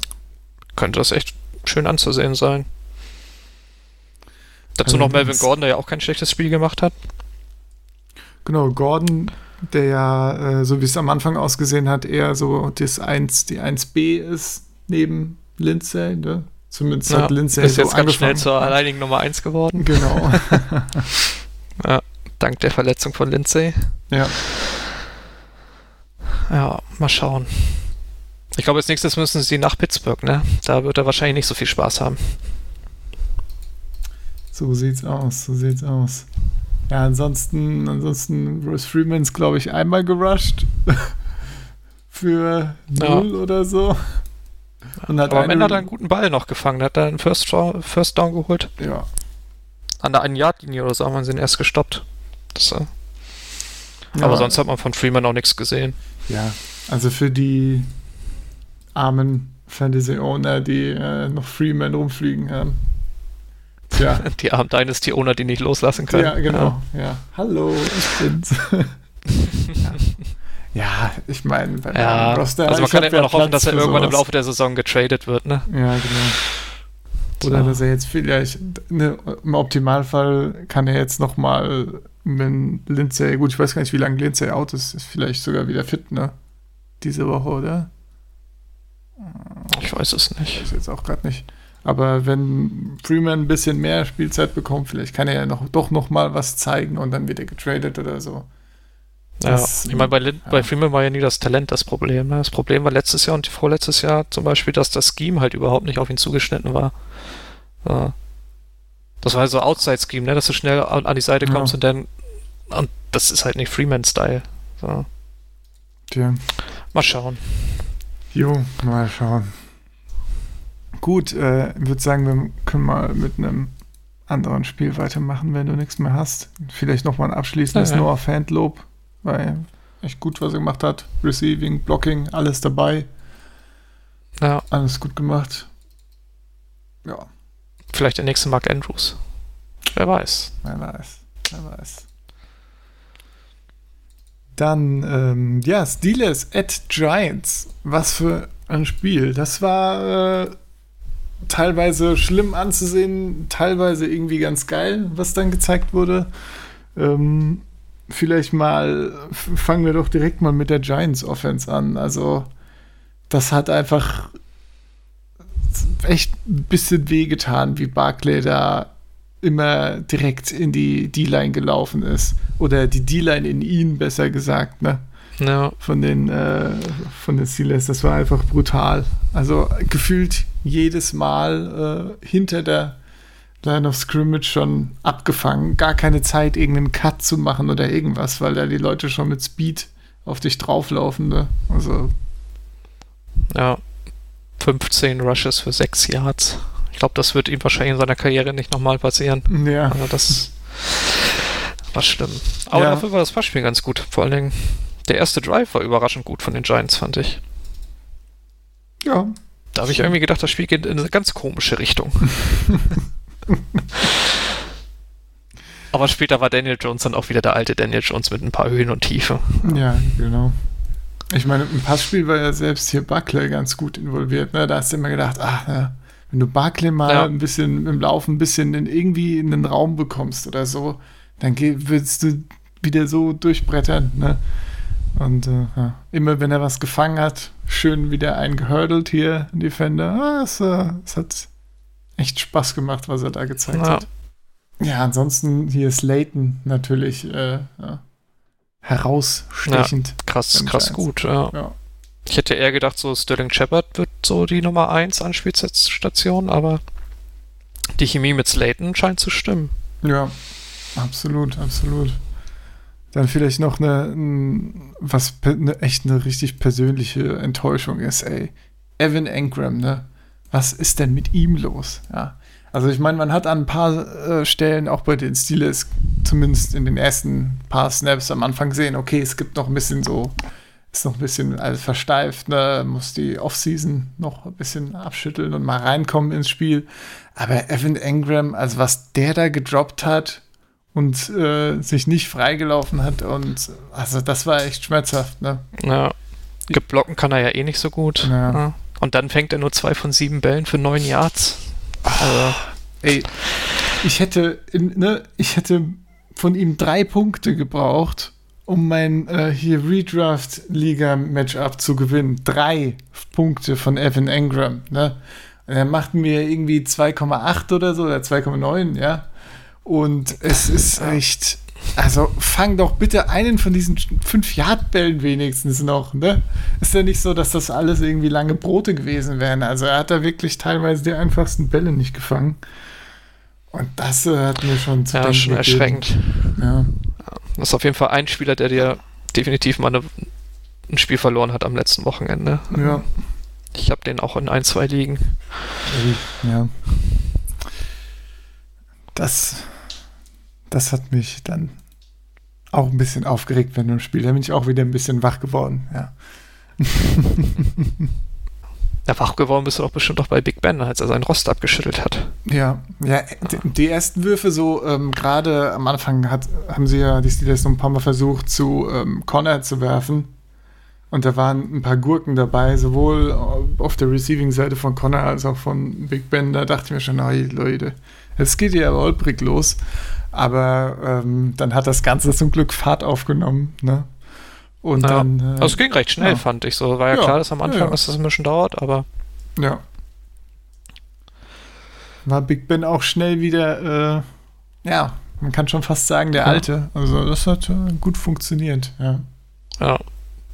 könnte das echt schön anzusehen sein. Dazu Also noch Melvin Gordon, der ja auch kein schlechtes Spiel gemacht hat. genau. Gordon, der ja, äh, so wie es am Anfang ausgesehen hat, eher so das 1, die 1B ist neben Lindsay. Ne? Zumindest hat Lindsay ist so jetzt ganz schnell zur alleinigen Nummer 1 geworden, Genau. dank der Verletzung von Lindsay. ja. Ja, mal schauen. Ich glaube, als nächstes müssen sie nach Pittsburgh, ne? Da wird er wahrscheinlich nicht so viel Spaß haben. So sieht's aus, so sieht's aus. Ja, ansonsten, ansonsten Bruce Freeman ist, glaube ich, einmal gerusht für Ja. null oder so. Und hat Aber am Ende hat er einen guten Ball noch gefangen. Hat er einen First, Down- First Down geholt. Ja, An der einen Yard-Linie oder so haben wir ihn erst gestoppt. Das, äh, ja, Aber sonst hat man von Freeman auch nichts gesehen. Ja, also für die armen Fantasy-Owner, die äh, noch Freeman rumfliegen haben. Tja, Die armen Dynasty-Owner, die nicht loslassen können. ja, genau. Ja. Hallo, ich bin's. ja. Ja, ich meine, bei Ja, Roster, also man ich kann ja immer noch hoffen, dass er irgendwann im sowas. Laufe der Saison getradet wird, ne? Ja, genau. Oder So. dass er jetzt vielleicht, ne, im Optimalfall kann er jetzt nochmal, wenn Lindsay, gut, ich weiß gar nicht, wie lange Lindsay out ist, ist vielleicht sogar wieder fit, ne? Diese Woche, oder? Ich weiß es nicht. Weiß jetzt auch gerade nicht. Aber wenn Freeman ein bisschen mehr Spielzeit bekommt, vielleicht kann er ja noch, doch nochmal was zeigen und dann wird er getradet oder so. Ja, Das- ich meine, bei, Lin- ja. bei Freeman war ja nie das Talent das Problem. Ne? Das Problem war letztes Jahr und vorletztes Jahr zum Beispiel, dass das Scheme halt überhaupt nicht auf ihn zugeschnitten war. Ja. Das war so Outside-Scheme, ne? dass du schnell an die Seite Ja. kommst und dann. Und das ist halt nicht Freeman-Style. So. Tja. Mal schauen. Jo, mal schauen. Gut, äh, ich würde sagen, wir können mal mit einem anderen Spiel weitermachen, wenn du nichts mehr hast. Vielleicht nochmal ein abschließendes Ja, ja. Noah Fantlob, weil echt gut, was er gemacht hat. Receiving, Blocking, alles dabei. Ja, Alles gut gemacht. Ja, vielleicht der nächste Mark Andrews. Wer weiß. wer weiß. Wer weiß. Dann, ähm, ja, Steelers at Giants. Was für ein Spiel. Das war äh, teilweise schlimm anzusehen, teilweise irgendwie ganz geil, was dann gezeigt wurde. Ähm, vielleicht mal, fangen wir doch direkt mal mit der Giants Offense an. Also, das hat einfach echt ein bisschen wehgetan, wie Barclay da immer direkt in die D-Line gelaufen ist. Oder die D-Line in ihn, besser gesagt, ne? Ja, Von den, äh, von den Steelers. Das war einfach brutal. Also gefühlt jedes Mal äh, hinter der Line of Scrimmage schon abgefangen. Gar keine Zeit, irgendeinen Cut zu machen oder irgendwas, weil da die Leute schon mit Speed auf dich drauflaufen. Ne? Also, ja. 15 Rushes für 6 Yards. Ich glaube, das wird ihm wahrscheinlich in seiner Karriere nicht nochmal passieren. ja. Also das war schlimm. Aber Ja. dafür war das Passspiel ganz gut. Vor allen Dingen der erste Drive war überraschend gut von den Giants, fand ich. Ja. Da habe ich irgendwie gedacht, das Spiel geht in eine ganz komische Richtung. Aber später war Daniel Jones dann auch wieder der alte Daniel Jones mit ein paar Höhen und Tiefe. Ja, genau. Ich meine, im Passspiel war ja selbst hier Buckley ganz gut involviert. Ne? Da hast du immer gedacht, ach, ja, wenn du Buckley mal Ja. ein bisschen im Laufen ein bisschen in, irgendwie in den Raum bekommst oder so, dann willst du wieder so durchbrettern. Ne? Und äh, ja, immer wenn er was gefangen hat, schön wieder eingehurdelt hier, Defender. Ah, es, äh, es hat echt Spaß gemacht, was er da gezeigt Ja. hat. Ja, ansonsten hier ist Layton natürlich äh, ja, herausstechend. Krass, Beim krass Giants. gut. Ja. Ja. Ich hätte eher gedacht, so Sterling Shepard wird so die Nummer 1 Anspielstation, aber die Chemie mit Slayton scheint zu stimmen. Ja. absolut, absolut. Dann vielleicht noch eine, ein, was eine, echt eine richtig persönliche Enttäuschung ist, ey. Evan Engram, ne? Was ist denn mit ihm los? Ja. Also ich meine, man hat an ein paar äh, Stellen auch bei den Steelers, zumindest in den ersten paar Snaps am Anfang gesehen, okay, es gibt noch ein bisschen so, ist noch ein bisschen alles versteift, ne? Muss die Offseason noch ein bisschen abschütteln und mal reinkommen ins Spiel. Aber Evan Engram, also was der da gedroppt hat und äh, sich nicht freigelaufen hat und also das war echt schmerzhaft, ne? Ja. Geblocken kann er ja eh nicht so gut. Ja. Ja. Und dann fängt er nur zwei von sieben Bällen für neun Yards. Also, Ey, ich hätte, ne, ich hätte von ihm drei Punkte gebraucht, um mein äh, hier Redraft-Liga-Matchup zu gewinnen. Drei Punkte von Evan Engram, ne? Und er macht mir irgendwie 2,8 oder so, oder 2,9, ja. Und es ist echt. Also fang doch bitte einen von diesen 5-Yard-Bällen wenigstens noch, ne? Ist ja nicht so, dass das alles irgendwie lange Brote gewesen wären. Also er hat da wirklich teilweise die einfachsten Bälle nicht gefangen. Und das äh, hat mir schon zu ja, schon gegeben. erschreckend. Ja. Das ist auf jeden Fall ein Spieler, der dir definitiv mal eine, ein Spiel verloren hat am letzten Wochenende. Ja. Ich habe den auch in ein, zwei Ligen. ja. Das, das hat mich dann auch ein bisschen aufgeregt während dem Spiel. Da bin ich auch wieder ein bisschen wach geworden. Ja. Ja, wach geworden bist du doch bestimmt auch bei Big Ben, als er seinen Rost abgeschüttelt hat. Ja, ja, die, ersten Würfe so, ähm, gerade am Anfang hat, haben sie ja die Steelers so ein paar Mal versucht, zu ähm, Connor zu werfen. Und da waren ein paar Gurken dabei, sowohl auf der Receiving-Seite von Connor als auch von Big Ben. Da dachte ich mir schon, hey Leute, jetzt geht ja holprig los. Aber ähm, dann hat das Ganze zum Glück Fahrt aufgenommen. Ne? Und Ja. dann. äh, Also es ging recht schnell, ja. fand ich so. War ja, Ja, klar, dass am Anfang dass das ein bisschen dauert, aber Ja. War Big Ben auch schnell wieder, äh, ja, man kann schon fast sagen, der. Alte. Also das hat äh, gut funktioniert, ja. ja.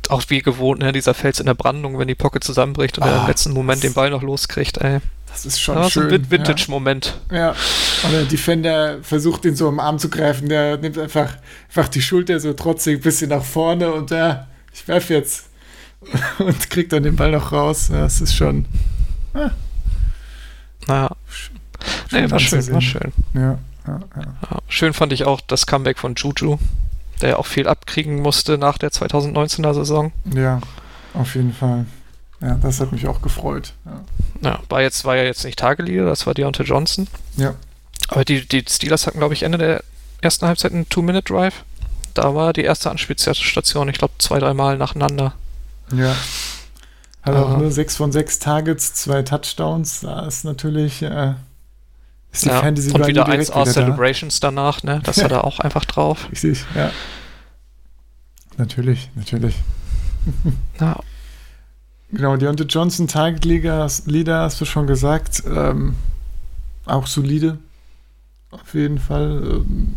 Auch wie gewohnt, ne, dieser Fels in der Brandung, wenn die Pocket zusammenbricht und er Ah, im letzten Moment den Ball noch loskriegt, ey. Das ist schon Das schön. ein Vin- Vintage-Moment. Ja. ja. Und der Defender versucht, ihn so am Arm zu greifen. Der nimmt einfach, einfach die Schulter so trotzig ein bisschen nach vorne und ja, ich werf jetzt. Und kriegt dann den Ball noch raus. Das ist schon. Naja, nee, war schön, war schön. Ja, ja. Ja, schön fand ich auch das Comeback von Juju, der ja auch viel abkriegen musste nach der 2019er Saison. ja, auf jeden Fall. Ja, das hat mich auch gefreut. Ja. Ja, war jetzt, war ja jetzt nicht Tageliga, das war Deontay Johnson. Ja. Aber die, die Steelers hatten, glaube ich, Ende der ersten Halbzeit einen Two-Minute-Drive. Da war die erste Anspielstation, ich glaube, zwei, dreimal nacheinander. Ja. Hat auch nur 6 von 6 Targets, zwei Touchdowns. Da ist natürlich äh, ist die Ja, Fantasy und wieder 1A wieder Celebrations danach, ne? Das hat er auch einfach drauf. Da. Richtig, ja. Natürlich, natürlich. Ja, Genau, Deontay Johnson, Target Leader, hast du schon gesagt. Ähm, auch solide. Auf jeden Fall. Ähm,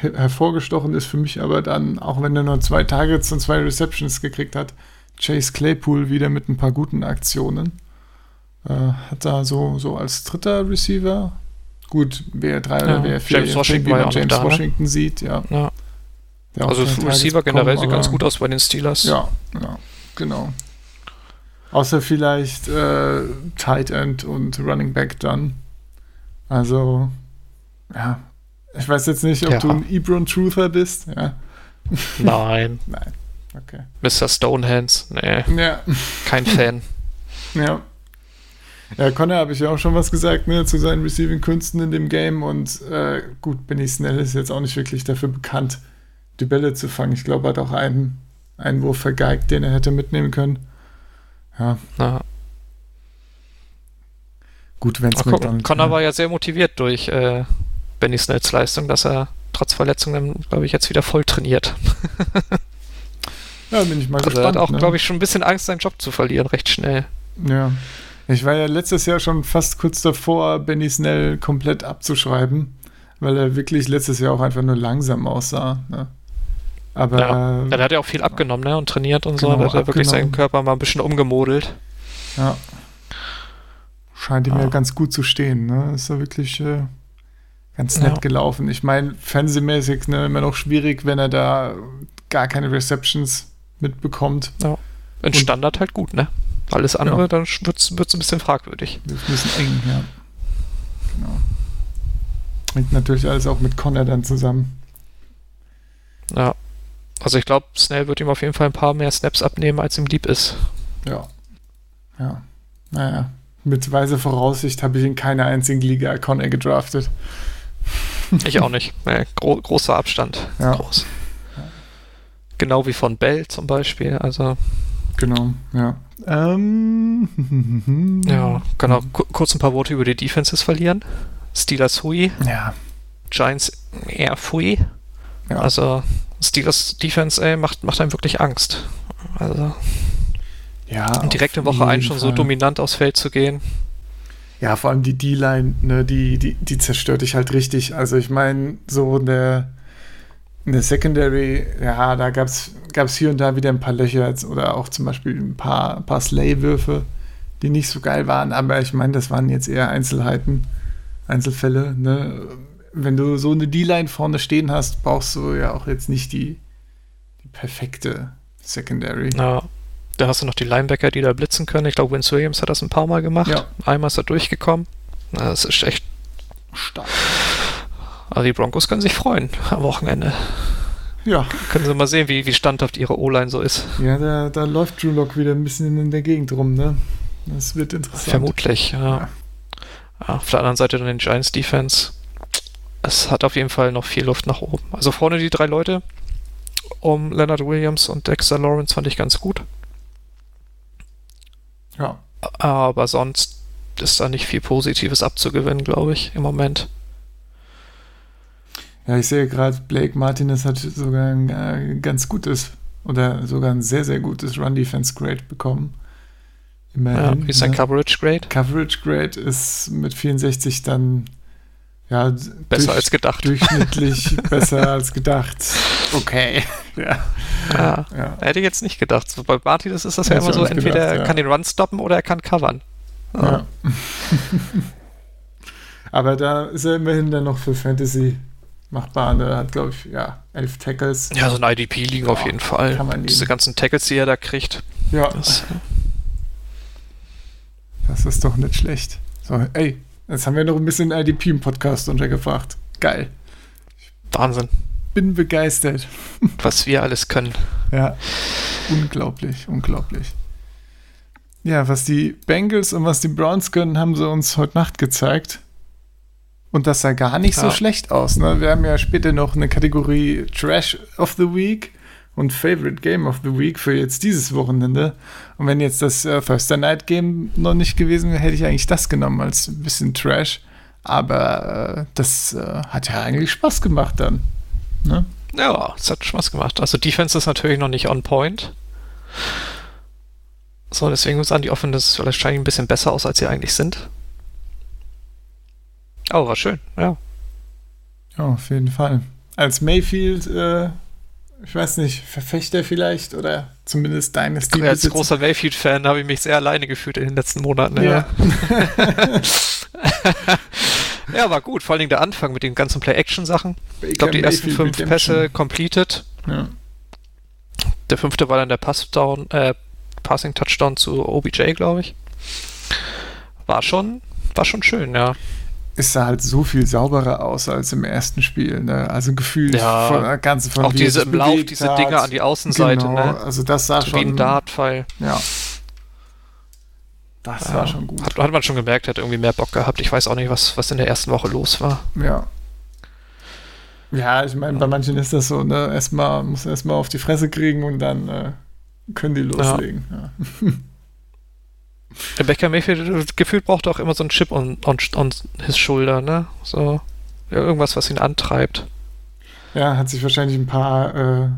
her- hervorgestochen ist für mich aber dann, auch wenn er nur zwei Targets und zwei Receptions gekriegt hat, Chase Claypool wieder mit ein paar guten Aktionen. Äh, hat da so, so als dritter Receiver. Gut, wer drei Ja, oder wer vier, James je Washington ja man James da, ne? Washington sieht, ja. ja. Also Targets Receiver generell sieht ganz gut aus bei den Steelers. ja, ja, genau. Außer vielleicht äh, Tight End und Running Back dann. Also, ja. Ich weiß jetzt nicht, ob Ja. du ein Ebron Truther bist. Ja. Nein. Nein. Okay. Mr. Stonehands, nee, Ja. kein Fan. Ja. Ja, Connor habe ich ja auch schon was gesagt, ne, zu seinen Receiving-Künsten in dem Game. Und äh, gut, Benny Snell ist jetzt auch nicht wirklich dafür bekannt, die Bälle zu fangen. Ich glaube, er hat auch einen Einwurf vergeigt, den er hätte mitnehmen können. Ja, Ja. gut, wenn es gucken. Connor war ja sehr motiviert durch äh, Benny Snells Leistung, dass er trotz Verletzung dann, glaube ich, jetzt wieder voll trainiert. Ja, bin ich mal Also er gespannt. hat auch, ne? glaube ich, schon ein bisschen Angst, seinen Job zu verlieren, recht schnell. Ja. Ich war ja letztes Jahr schon fast kurz davor, Benny Snell komplett abzuschreiben, weil er wirklich letztes Jahr auch einfach nur langsam aussah. Ne? Aber Ja. Ja, der hat ja auch viel abgenommen, ne, und trainiert und so. Genau, Da hat er wirklich seinen. Körper mal ein bisschen umgemodelt. ja, scheint ihm ja ganz gut zu stehen. Ne? Ist er wirklich, äh, ganz nett Ja. gelaufen. Ich meine, fernsehmäßig ne, immer noch schwierig, wenn er da gar keine Receptions mitbekommt. Ja. In Und- Standard halt gut, ne? Alles andere, Ja. dann wird es ein bisschen fragwürdig. Das ist ein bisschen eng, ja. Genau. Hängt natürlich alles auch mit Connor dann zusammen. Ja. Also ich glaube, Snell wird ihm auf jeden Fall ein paar mehr Snaps abnehmen, als ihm lieb ist. Ja. Ja. Naja. Mit weiser Voraussicht habe ich in keiner einzigen Liga Connor gedraftet. Ich auch nicht. Nee, gro großer Abstand. Ja. Groß. Genau wie von Bell zum Beispiel. Also, Genau, ja. Ähm, ja, genau. Ku- kurz ein paar Worte über die Defenses verlieren. Steelers Hui, Ja. Giants eher Fui. ja. Also, Steelers Defense, ey, macht, macht einem wirklich Angst. Also, ja, und direkt in Woche 1 jeden schon so dominant aufs Feld zu gehen. Ja, vor allem die D-Line, ne, die, die, die zerstört dich halt richtig. Also ich meine, so in der, in der Secondary, ja, da gab es hier und da wieder ein paar Löcher jetzt, oder auch zum Beispiel ein paar, ein paar Slay-Würfe, die nicht so geil waren, aber ich meine, das waren jetzt eher Einzelheiten, Einzelfälle. Ne? Wenn du so eine D-Line vorne stehen hast, brauchst du ja auch jetzt nicht die, die perfekte Secondary. Ja. Da hast du noch die Linebacker, die da blitzen können. Ich glaube, Vince Williams hat das ein paar Mal gemacht. Ja. Einmal ist er durchgekommen. Das ist echt. Stark. Also die Broncos können sich freuen am Wochenende. Ja, Können sie mal sehen, wie, wie standhaft ihre O-Line so ist. ja da, da läuft Drew Lock wieder ein bisschen in der Gegend rum, ne? Das wird interessant. Vermutlich, ja. Ja. Ja, Auf der anderen Seite dann den Giants Defense. Es hat auf jeden Fall noch viel Luft nach oben. Also vorne die drei Leute um Leonard Williams und Dexter Lawrence fand ich ganz gut. Ja. Aber sonst ist da nicht viel Positives abzugewinnen, glaube ich, im Moment. Ja, ich sehe gerade, Blake Martinez hat sogar ein äh, ganz gutes oder sogar ein sehr, sehr gutes Run-Defense-Grade bekommen. Ja, Immerhin. wie ist sein ne? Coverage Grade? Coverage Grade ist mit 64 dann ja, Besser durch- als gedacht. durchschnittlich besser als gedacht. Okay. Ja. Ja. ja. Hätte ich jetzt nicht gedacht. So, bei Martinez ist das ja immer so, entweder gedacht, er ja. kann den Run stoppen oder er kann covern. ja. Aber da ist er immerhin dann noch für Fantasy machbar. Er hat, glaube ich, ja, elf Tackles. Ja, so ein IDP liegen auf jeden Fall. kann man Diese ganzen Tackles, die er da kriegt. Ja, Das, das ist doch nicht schlecht. So, ey, jetzt haben wir noch ein bisschen IDP im Podcast untergebracht. Geil. Wahnsinn, Bin begeistert. was wir alles können. Ja, unglaublich, unglaublich. Ja, was die Bengals und was die Browns können, haben sie uns heute Nacht gezeigt. Und das sah gar nicht so Ja. schlecht aus. Ne? Wir haben ja später noch eine Kategorie Trash of the Week und Favorite Game of the Week für jetzt dieses Wochenende. Und wenn jetzt das äh, Thursday Night Game noch nicht gewesen wäre, hätte ich eigentlich das genommen als ein bisschen Trash. Aber äh, das äh, hat ja eigentlich Spaß gemacht dann. Ne? Ja, es hat Spaß gemacht. Also Defense ist natürlich noch nicht on point. So, deswegen sahen die Offenses wahrscheinlich ein bisschen besser aus, als sie eigentlich sind. Aber war schön, ja. Ja, auf jeden Fall. Als Mayfield, äh, ich weiß nicht, Verfechter vielleicht oder zumindest Dynasty. Als großer Mayfield-Fan habe ich mich sehr alleine gefühlt in den letzten Monaten. Ja. ja, war gut. Vor allen Dingen der Anfang mit den ganzen Play-Action-Sachen. Ich glaube, die ersten fünf Pässe completed. Ja. Der fünfte war dann der Pass-Down, äh, Passing-Touchdown zu OBJ, glaube ich. War schon, war schon schön, ja. Es sah halt so viel sauberer aus als im ersten Spiel. Ne? Also gefühlt Ja. von der ganzen von Auch wie diese im Lauf, diese hat. Dinger an die Außenseite, genau, ne? Also das sah So schon. wie ein Dartpfeil. Ja. Das Ja. war schon gut. Hat, hat man schon gemerkt, hat irgendwie mehr Bock gehabt. Ich weiß auch nicht, was, was in der ersten Woche los war. Ja. Ja, ich meine, bei manchen ist das so, ne? Erstmal muss erstmal auf die Fresse kriegen und dann äh, können die loslegen. Ja. Der Becker Mayfield gefühlt braucht auch immer so einen Chip on, on, on his shoulder, ne? So irgendwas, was ihn antreibt. Ja, hat sich wahrscheinlich ein paar, äh,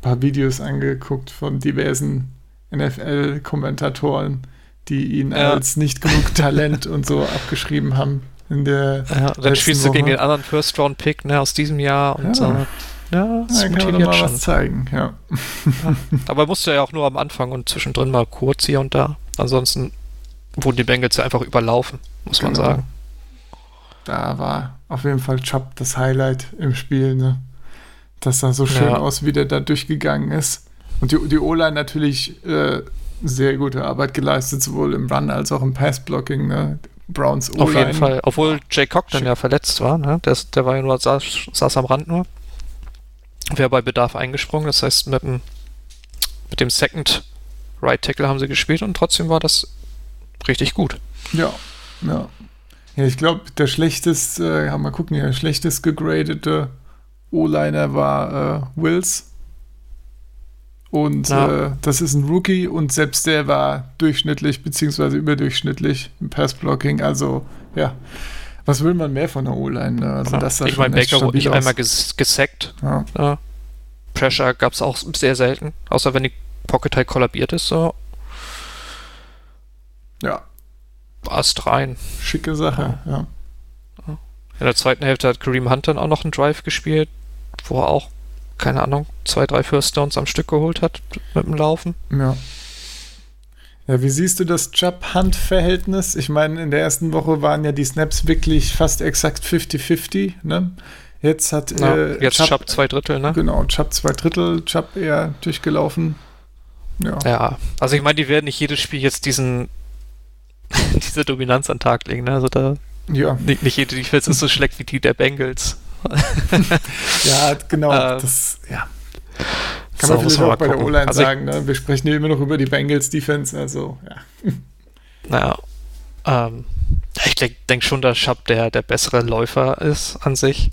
paar Videos angeguckt von diversen NFL-Kommentatoren, die ihn Ja. als nicht genug Talent und so abgeschrieben haben in der Ja, dann spielst du gegen Woche. den anderen First-Round-Pick ne, aus diesem Jahr und Ja. so. Ja, das Ja, kann man mal schon. was zeigen, ja. Aber musste ja auch nur am Anfang und zwischendrin mal kurz hier und da. Ansonsten wurden die Bengals ja einfach überlaufen, muss man Genau. sagen. da war auf jeden Fall Chubb das Highlight im Spiel, ne? Das sah so schön Ja. aus, wie der da durchgegangen ist. Und die, die O-Line natürlich äh, sehr gute Arbeit geleistet, sowohl im Run als auch im Pass-Blocking, ne? Browns O-Line. Auf jeden Fall. Obwohl Jay Cock dann ja verletzt war, ne? Der, der war ja nur, saß, saß am Rand nur. Wäre bei Bedarf eingesprungen, das heißt, mit dem, mit dem Second Right Tackle haben sie gespielt und trotzdem war das richtig gut. Ja, ja. Ja, ich glaube, der schlechteste, äh, mal gucken, der schlechtest gegradete O-Liner war äh, Wills. Und Ja. äh, das ist ein Rookie und selbst der war durchschnittlich beziehungsweise überdurchschnittlich im Passblocking. Also, ja. Was will man mehr von der O-Line? Ne? Also, Ja. das sah ich meine, Baker wurde nicht einmal ges gesackt. Ja. Ja. Pressure gab es auch sehr selten, außer wenn die Pocket halt kollabiert ist, so ja, Ast rein. schicke Sache. Ja. In der zweiten Hälfte hat Kareem Hunt dann auch noch einen Drive gespielt, wo er auch, keine Ahnung, zwei, drei First Downs am Stück geholt hat mit dem Laufen. Ja. Ja, wie siehst du das Chubb-Hunt-Verhältnis? Ich meine, in der ersten Woche waren ja die Snaps wirklich fast exakt 50-50, ne? Jetzt hat Ja, äh, jetzt Chubb zwei Drittel, ne? Genau, Chubb zwei Drittel, Chubb eher durchgelaufen. Ja. Ja, also ich meine, die werden nicht jedes Spiel jetzt diesen diese Dominanz an den Tag legen, ne? Also da Ja, nicht, nicht jede Defense ist so schlecht wie die der Bengals. ja genau. Ähm, das, ja. Kann so, man vielleicht auch bei der. O-Line Also sagen, ne? Wir sprechen hier immer noch über die Bengals-Defense, also ja. Naja. Ähm, ich denke denk schon, dass Schapp der, der bessere Läufer ist an sich.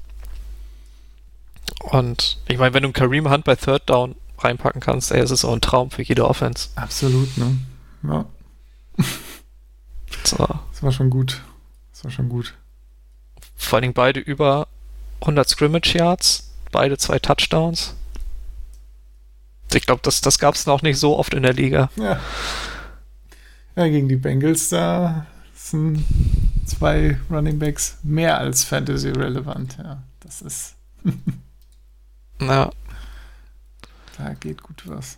Und ich meine, wenn du einen Kareem Hunt bei Third Down reinpacken kannst, ey, es ist auch ein Traum für jede Offense. Absolut, ne? Ja, So. das war schon gut. Das war schon gut. Vor allen Dingen beide über 100 Scrimmage Yards, beide zwei Touchdowns. Ich glaube, das, das gab es noch nicht so oft in der Liga. Ja. Ja, gegen die Bengals da sind zwei Running Backs mehr als Fantasy relevant. Ja, das ist, Ja, da geht gut was.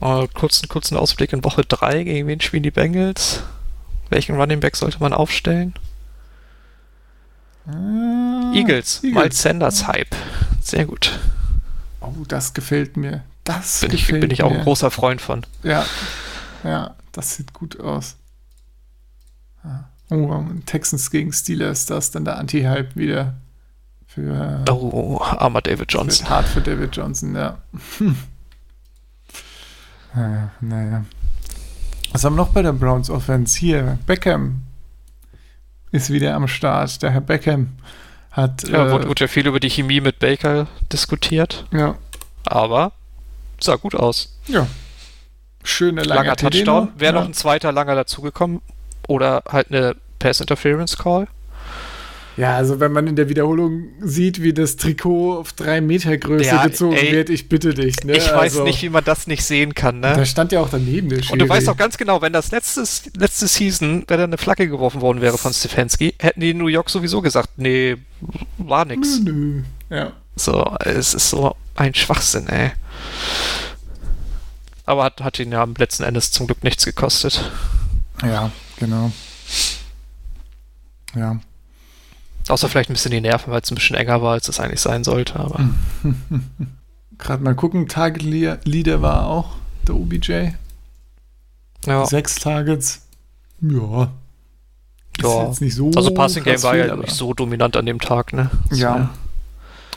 äh, kurzen, kurzen Ausblick in Woche 3. Gegen wen spielen die Bengals? Welchen Running Back sollte man aufstellen? Ah, Eagles. Eagles. Miles Sanders Hype. Sehr gut. Oh, das gefällt mir. Das Bin ich, bin ich auch ein großer Freund von. Ja, ja, das sieht gut aus. Ja. Oh, Texans gegen Steelers, das ist dann der Anti-Hype wieder für Oh, armer David Johnson. hart für David Johnson, ja. naja, naja. Was haben wir noch bei der Browns Offense? Hier, Beckham ist wieder am Start. Der Herr Beckham hat. Ja, äh, wurde, wurde ja viel über die Chemie mit Baker diskutiert, ja, aber sah gut aus. ja. Schöne lange Langer TD Touchdown. Wäre ja. noch ein zweiter langer dazugekommen oder halt eine Pass Interference Call. Ja, also wenn man in der Wiederholung sieht, wie das Trikot auf drei Meter Größe Ja, gezogen ey, wird, ich bitte dich. Ne? ich weiß also, nicht, wie man das nicht sehen kann, ne? Da stand ja auch daneben der Und du Schiri. weißt auch ganz genau, wenn das letztes, letzte Season, wenn da eine Flagge geworfen worden wäre von Stefanski, hätten die in New York sowieso gesagt, nee, war nix. Nö, nö. Ja. So, es ist so ein Schwachsinn, ey. Aber hat, hat ihn ja am letzten Endes zum Glück nichts gekostet. ja, genau. Ja. Außer vielleicht ein bisschen die Nerven, weil es ein bisschen enger war, als es eigentlich sein sollte. Aber Gerade mal gucken, Target Leader war auch der OBJ. ja, Sechs Targets. Ja. Ist Ja. jetzt nicht so. also Passing Game war ja nicht so dominant an dem Tag, ne? Das Ja.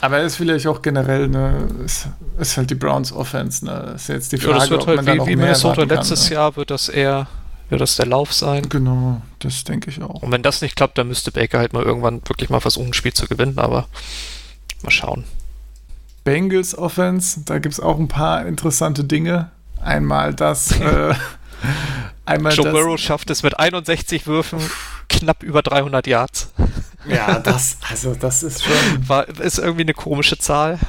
Aber er ist vielleicht auch generell, ne, ist, ist halt die Browns Offense, ne. Ist jetzt die Ja, Frage, das wird halt wie, noch wie Minnesota letztes kann, ne? Jahr wird das eher, wird das der Lauf sein. Genau, das denke ich auch. Und wenn das nicht klappt, dann müsste Baker halt mal irgendwann wirklich mal versuchen, ein Spiel zu gewinnen, aber mal schauen. Bengals Offense, da gibt es auch ein paar interessante Dinge. Einmal das, äh, einmal Joe. Burrow schafft es mit 61 Würfen knapp über 300 Yards. Ja, das, also das ist schon. War, ist irgendwie eine komische Zahl.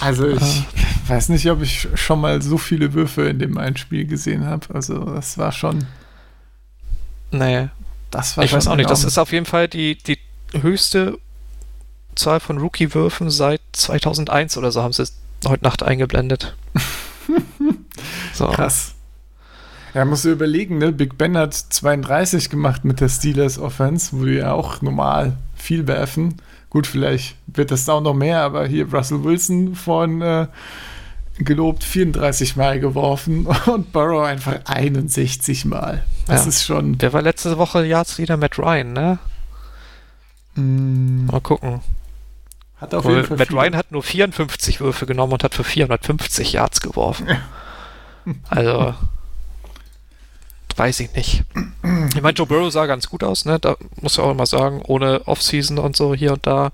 Also ich weiß nicht, ob ich schon mal so viele Würfe in dem einen Spiel gesehen habe. Also das war schon, Nee, das war ich schon weiß auch nicht. Das ist auf jeden Fall die, die höchste Zahl von Rookie-Würfen seit 2001 oder so, haben sie es heute Nacht eingeblendet. so. krass. Ja, musst du überlegen, ne? Big Ben hat 32 gemacht mit der Steelers Offense, wo die ja auch normal viel werfen. Gut, vielleicht wird das auch noch mehr, aber hier Russell Wilson von äh, gelobt 34 Mal geworfen und Burrow einfach 61 Mal. Das Ja. ist schon. Der war letzte Woche Yards wieder Matt Ryan, ne? Mh, Mal gucken. hat auf jeden Fall. Matt viel- Ryan hat nur 54 Würfe genommen und hat für 450 Yards geworfen. Also, weiß ich nicht. Ich meine, Joe Burrow sah ganz gut aus, ne? Da muss ich auch immer sagen, ohne Offseason und so hier und da.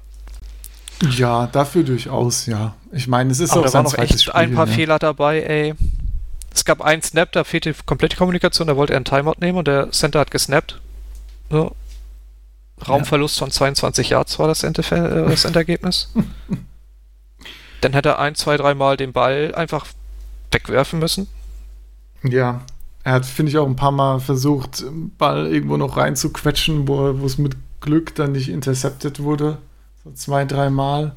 Ja, dafür durchaus, ja. Ich meine, es ist Aber auch da waren noch echt Spiel, ein paar ne? Fehler dabei, ey. Es gab einen Snap, da fehlte komplett die Kommunikation, da wollte er einen Timeout nehmen und der Center hat gesnappt. So. Raumverlust von 22 Yards war das, Endef äh, das Endergebnis. Dann hätte er ein, zwei, dreimal den Ball einfach wegwerfen müssen. Ja, er hat, finde ich, auch ein paar Mal versucht, Ball irgendwo noch reinzuquetschen, wo, es mit Glück dann nicht intercepted wurde. So zwei, dreimal.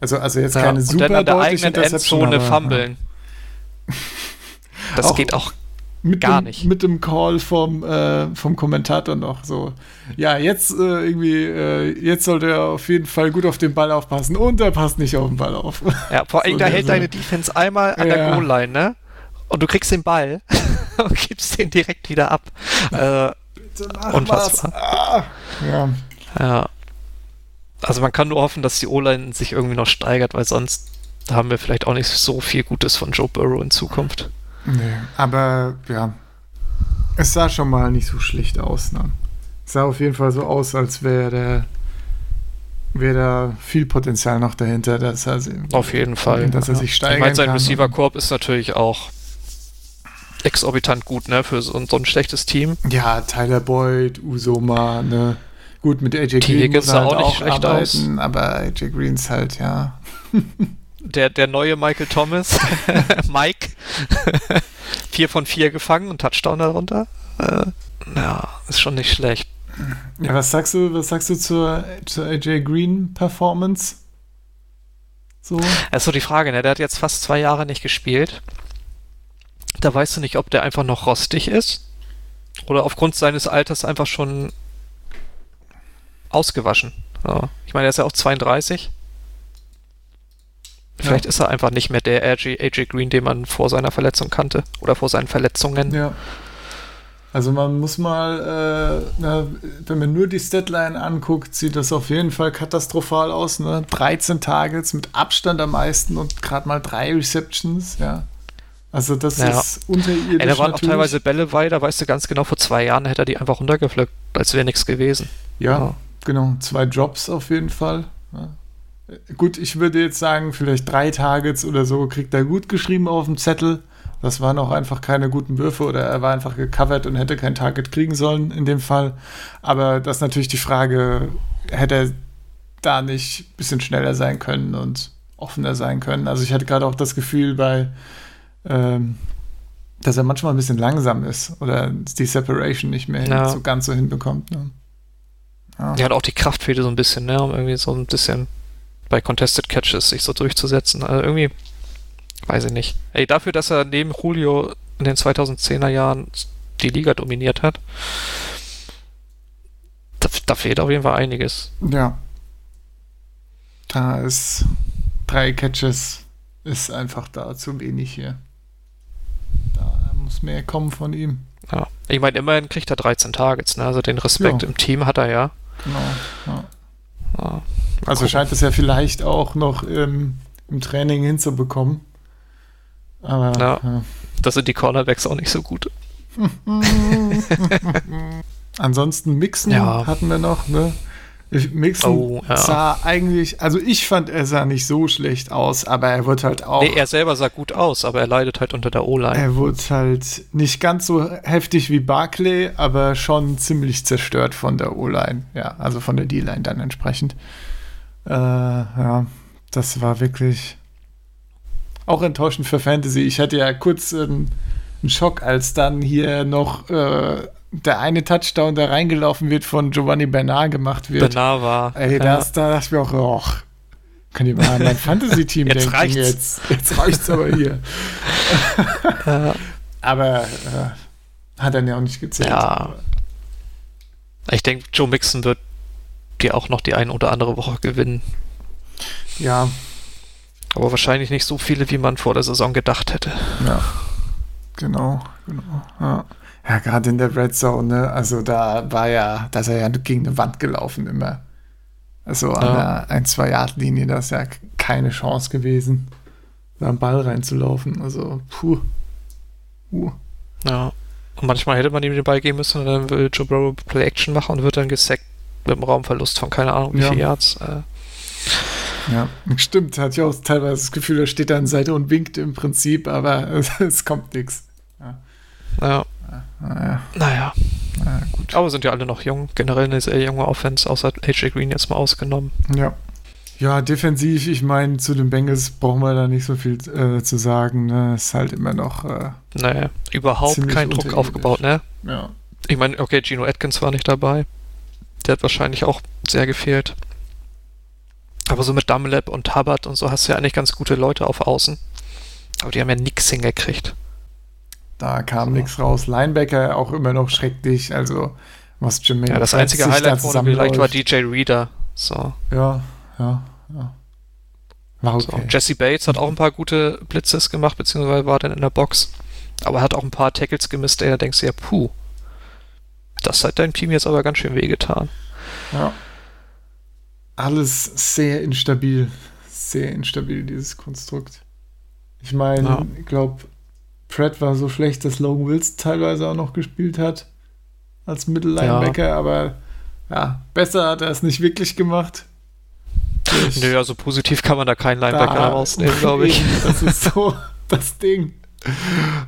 Also, also jetzt Ja, keine und super dann an der eigenen Interception, Endzone fummeln. Das Auch- geht auch. ja. Gar dem, nicht. Mit dem Call vom, äh, vom Kommentator noch so. Ja, jetzt äh, irgendwie, äh, jetzt sollte er auf jeden Fall gut auf den Ball aufpassen und er passt nicht auf den Ball auf. Ja, vor allem, So da der hält Sinne. deine Defense einmal an der Ja. Goal-Line, ne? Und du kriegst den Ball gibst den direkt wieder ab. Äh, Bitte mach Unfassbar. was. Ah. Ja, Ja. Also man kann nur hoffen, dass die O-Line sich irgendwie noch steigert, weil sonst haben wir vielleicht auch nicht so viel Gutes von Joe Burrow in Zukunft. Nee, aber ja, es sah schon mal nicht so schlecht aus. Ne? Es sah auf jeden Fall so aus, als wäre der wäre da viel Potenzial noch dahinter, dass er, Auf jeden Fall. dass er sich steigern Ich meine, sein kann. Receiver-Korb ist natürlich auch exorbitant gut, ne, für so, so ein schlechtes Team. Ja, Tyler Boyd, Usoma, ne. Gut, mit AJ. Green muss er sah halt auch nicht auch schlecht arbeiten, aber AJ Green ist halt, ja. Der, der neue Michael Thomas, Mike, vier von vier gefangen und Touchdown darunter. Äh, ja, ist schon nicht schlecht. Ja, was sagst du, was sagst du zur, zur AJ Green Performance? So? Das ist so die Frage, ne? Der hat jetzt fast zwei Jahre nicht gespielt. Da weißt du nicht, ob der einfach noch rostig ist oder aufgrund seines Alters einfach schon ausgewaschen. Ja. Ich meine, er ist ja auch 32. Vielleicht ist er einfach nicht mehr der AJ, AJ Green, den man vor seiner Verletzung kannte oder vor seinen Verletzungen. Ja. Also man muss mal, äh, na, wenn man nur die Statline anguckt, sieht das auf jeden Fall katastrophal aus. Ne? 13 Targets mit Abstand am meisten und gerade mal drei Receptions, ja. Also das Ja. ist unterirdisch Ey, da waren auch natürlich. teilweise Bälle bei, da weißt du ganz genau, vor zwei Jahren hätte er die einfach runtergepflückt, als wäre nichts gewesen. Ja, Ja. genau. Zwei Drops auf jeden Fall. Ja. Äh, Gut, ich würde jetzt sagen, vielleicht drei Targets oder so kriegt er gut geschrieben auf dem Zettel. Das waren auch einfach keine guten Würfe oder er war einfach gecovert und hätte kein Target kriegen sollen in dem Fall. Aber das ist natürlich die Frage, hätte er da nicht ein bisschen schneller sein können und offener sein können. Also ich hatte gerade auch das Gefühl bei, ähm, dass er manchmal ein bisschen langsam ist oder die Separation nicht mehr Ja. so ganz so hinbekommt. Ne? Ja. Ja, und auch die Kraft fehlte so ein bisschen, ne, um irgendwie so ein bisschen bei Contested Catches sich so durchzusetzen. Also irgendwie, weiß ich nicht. Ey, dafür, dass er neben Julio in den 2010er Jahren die Liga dominiert hat, da, da fehlt auf jeden Fall einiges. Ja. Da ist drei Catches ist einfach da zu wenig hier. Muss mehr kommen von ihm. Ja. Ich meine, immerhin kriegt er 13 Targets, ne? Also den Respekt Ja. im Team hat er ja. Genau. Ja. ja. Also gucken. scheint es ja vielleicht auch noch im, im Training hinzubekommen. Aber Ja. ja. Das sind die Cornerbacks auch nicht so gut. ansonsten Mixen Ja. hatten wir noch, ne? Mixen Oh, ja. sah eigentlich, also ich fand, er sah nicht so schlecht aus, aber er wird halt auch. Nee, er selber sah gut aus, aber er leidet halt unter der O-Line. Er wurde halt nicht ganz so heftig wie Barclay, aber schon ziemlich zerstört von der O-Line. Ja, also von der D-Line dann entsprechend. Äh, ja, das war wirklich auch enttäuschend für Fantasy. Ich hatte ja kurz ähm, einen Schock, als dann hier noch äh, der eine Touchdown, der reingelaufen wird, von Giovanni Bernard gemacht wird. Bernard war. Ey, das, da dachte ich mir auch, och, könnt ihr mal an mein Fantasy-Team Jetzt denken. reicht's. Jetzt, jetzt reicht's aber hier. Ja. Aber äh, Hat dann ja auch nicht gezählt. Ja. Ich denke, Joe Mixon wird die auch noch die eine oder andere Woche gewinnen. Ja, Aber wahrscheinlich nicht so viele, wie man vor der Saison gedacht hätte. ja. Genau, genau. Ja, ja gerade in der Red Zone, ne? Also da war ja, da ist er ja gegen eine Wand gelaufen immer. Also an Ja. der 1-2-Yard-Linie, da ist ja keine Chance gewesen, da einen Ball reinzulaufen. Also, puh. puh. Ja. Und manchmal hätte man ihm den Ball geben müssen und dann will Joe Burrow Play-Action machen und wird dann gesackt mit einem Raumverlust von keine Ahnung wie Ja. viel Yards. Äh, Ja, stimmt. Hatte ich auch teilweise das Gefühl, er steht da an der Seite und winkt im Prinzip, aber es, es kommt nichts. ja. Naja, Naja. na gut. Aber sind ja alle noch jung. Generell eine sehr junge Offense, außer AJ Green jetzt mal ausgenommen. Ja. Ja, defensiv, ich meine, zu den Bengals brauchen wir da nicht so viel äh, zu sagen. Ne? Ist halt immer noch, äh, Naja, überhaupt kein Druck aufgebaut, ne? ja. Ich meine, okay, Gino Atkins war nicht dabei. Der hat wahrscheinlich auch sehr gefehlt. Aber so mit Dunlap und Hubbard und so hast du ja eigentlich ganz gute Leute auf Außen. Aber die haben ja nix hingekriegt. Da kam nichts raus. Linebacker auch immer noch schrecklich. Also, was Jermaine Ja, das einzige Highlight vorne vielleicht war. DJ Reader. So. Ja, ja, ja. War so. okay. Jesse Bates hat auch ein paar gute Blitzes gemacht, beziehungsweise war dann in der Box. Aber er hat auch ein paar Tackles gemisst, da denkst du ja, puh. Das hat deinem Team jetzt aber ganz schön wehgetan. Ja. Alles sehr instabil. Sehr instabil, dieses Konstrukt. Ich meine, Ja. ich glaube, Pratt war so schlecht, dass Logan Wills teilweise auch noch gespielt hat. Als Mittellinebacker, aber ja, besser hat er es nicht wirklich gemacht. Ich- Nö, also positiv kann man da keinen Linebacker da- rausnehmen, glaube ich. Das ist so das Ding.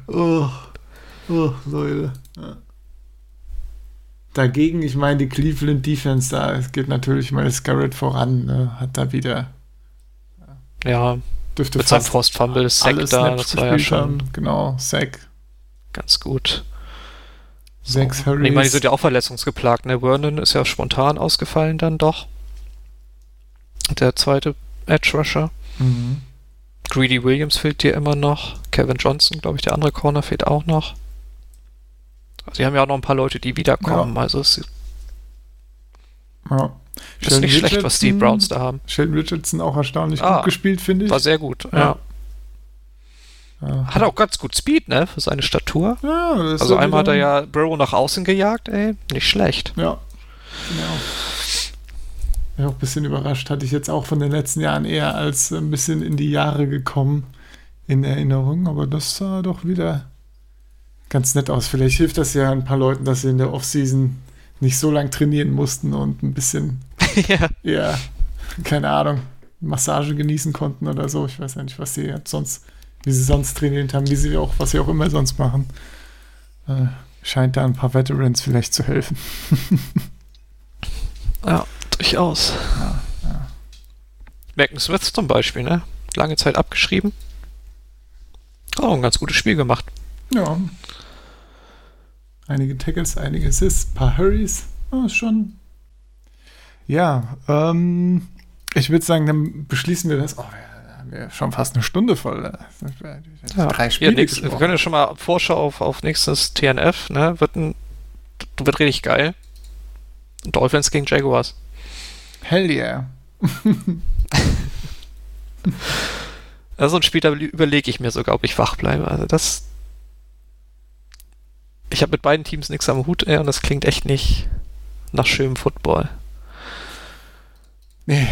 Oh, oh Leute. Ja. Dagegen, ich meine, die Cleveland Defense, da geht natürlich mal Scarrett voran, ne? hat da wieder, Ja, dürfte mit seinem fast Frost Fumble Sack da, Snaps das war ja schon. Genau, Sack, ganz gut. sechs Und Hurries. Ich meine, die sind ja auch verletzungsgeplagt, ne? Vernon ist ja spontan ausgefallen dann doch. Der zweite Edge Rusher. mhm. Greedy Williams fehlt dir immer noch. Kevin Johnson, glaube ich, der andere Corner fehlt auch noch. Also, die haben ja auch noch ein paar Leute, die wiederkommen. Also es ja. ist nicht schlecht, was die Browns da haben. Sheldon Richardson auch erstaunlich Ah. gut gespielt, finde ich. War sehr gut. Ja. Ja. Hat auch ganz gut Speed, ne? Für seine Statur. Ja, das Also einmal hat er ja Burrow nach außen gejagt, ey. Nicht schlecht. Ja, genau. Ja, auch ein bisschen überrascht. Hatte ich jetzt auch von den letzten Jahren eher als ein bisschen in die Jahre gekommen in Erinnerung, aber das sah doch wieder ganz nett aus. Vielleicht hilft das ja ein paar Leuten, dass sie in der Offseason nicht so lang trainieren mussten und ein bisschen, ja. ja, keine Ahnung, Massage genießen konnten oder so. Ich weiß ja nicht, was sie sonst, wie sie sonst trainiert haben, wie sie auch, was sie auch immer sonst machen. Äh, scheint da ein paar Veterans vielleicht zu helfen. Ja, durchaus. Ja, ja. Malcolm Smith zum Beispiel, ne? Lange Zeit abgeschrieben. Auch ein ganz gutes Spiel gemacht. Ja. Einige Tackles, einige Assists, paar Hurries. Ja, ist schon. Ja, ähm, ich würde sagen, dann beschließen wir das. Oh, wir haben ja schon fast eine Stunde voll. Ja, Drei Spiele. nix, wir gesprochen. können ja schon mal Vorschau auf, auf nächstes TNF, ne? Wird, ein, wird richtig geil. Dolphins gegen Jaguars. Hell yeah. Das ist ein Spiel, da überlege ich mir sogar, ob ich wach bleibe. Also das. Ich habe mit beiden Teams nichts am Hut, ey, und das klingt echt nicht nach schönem Football. Nee,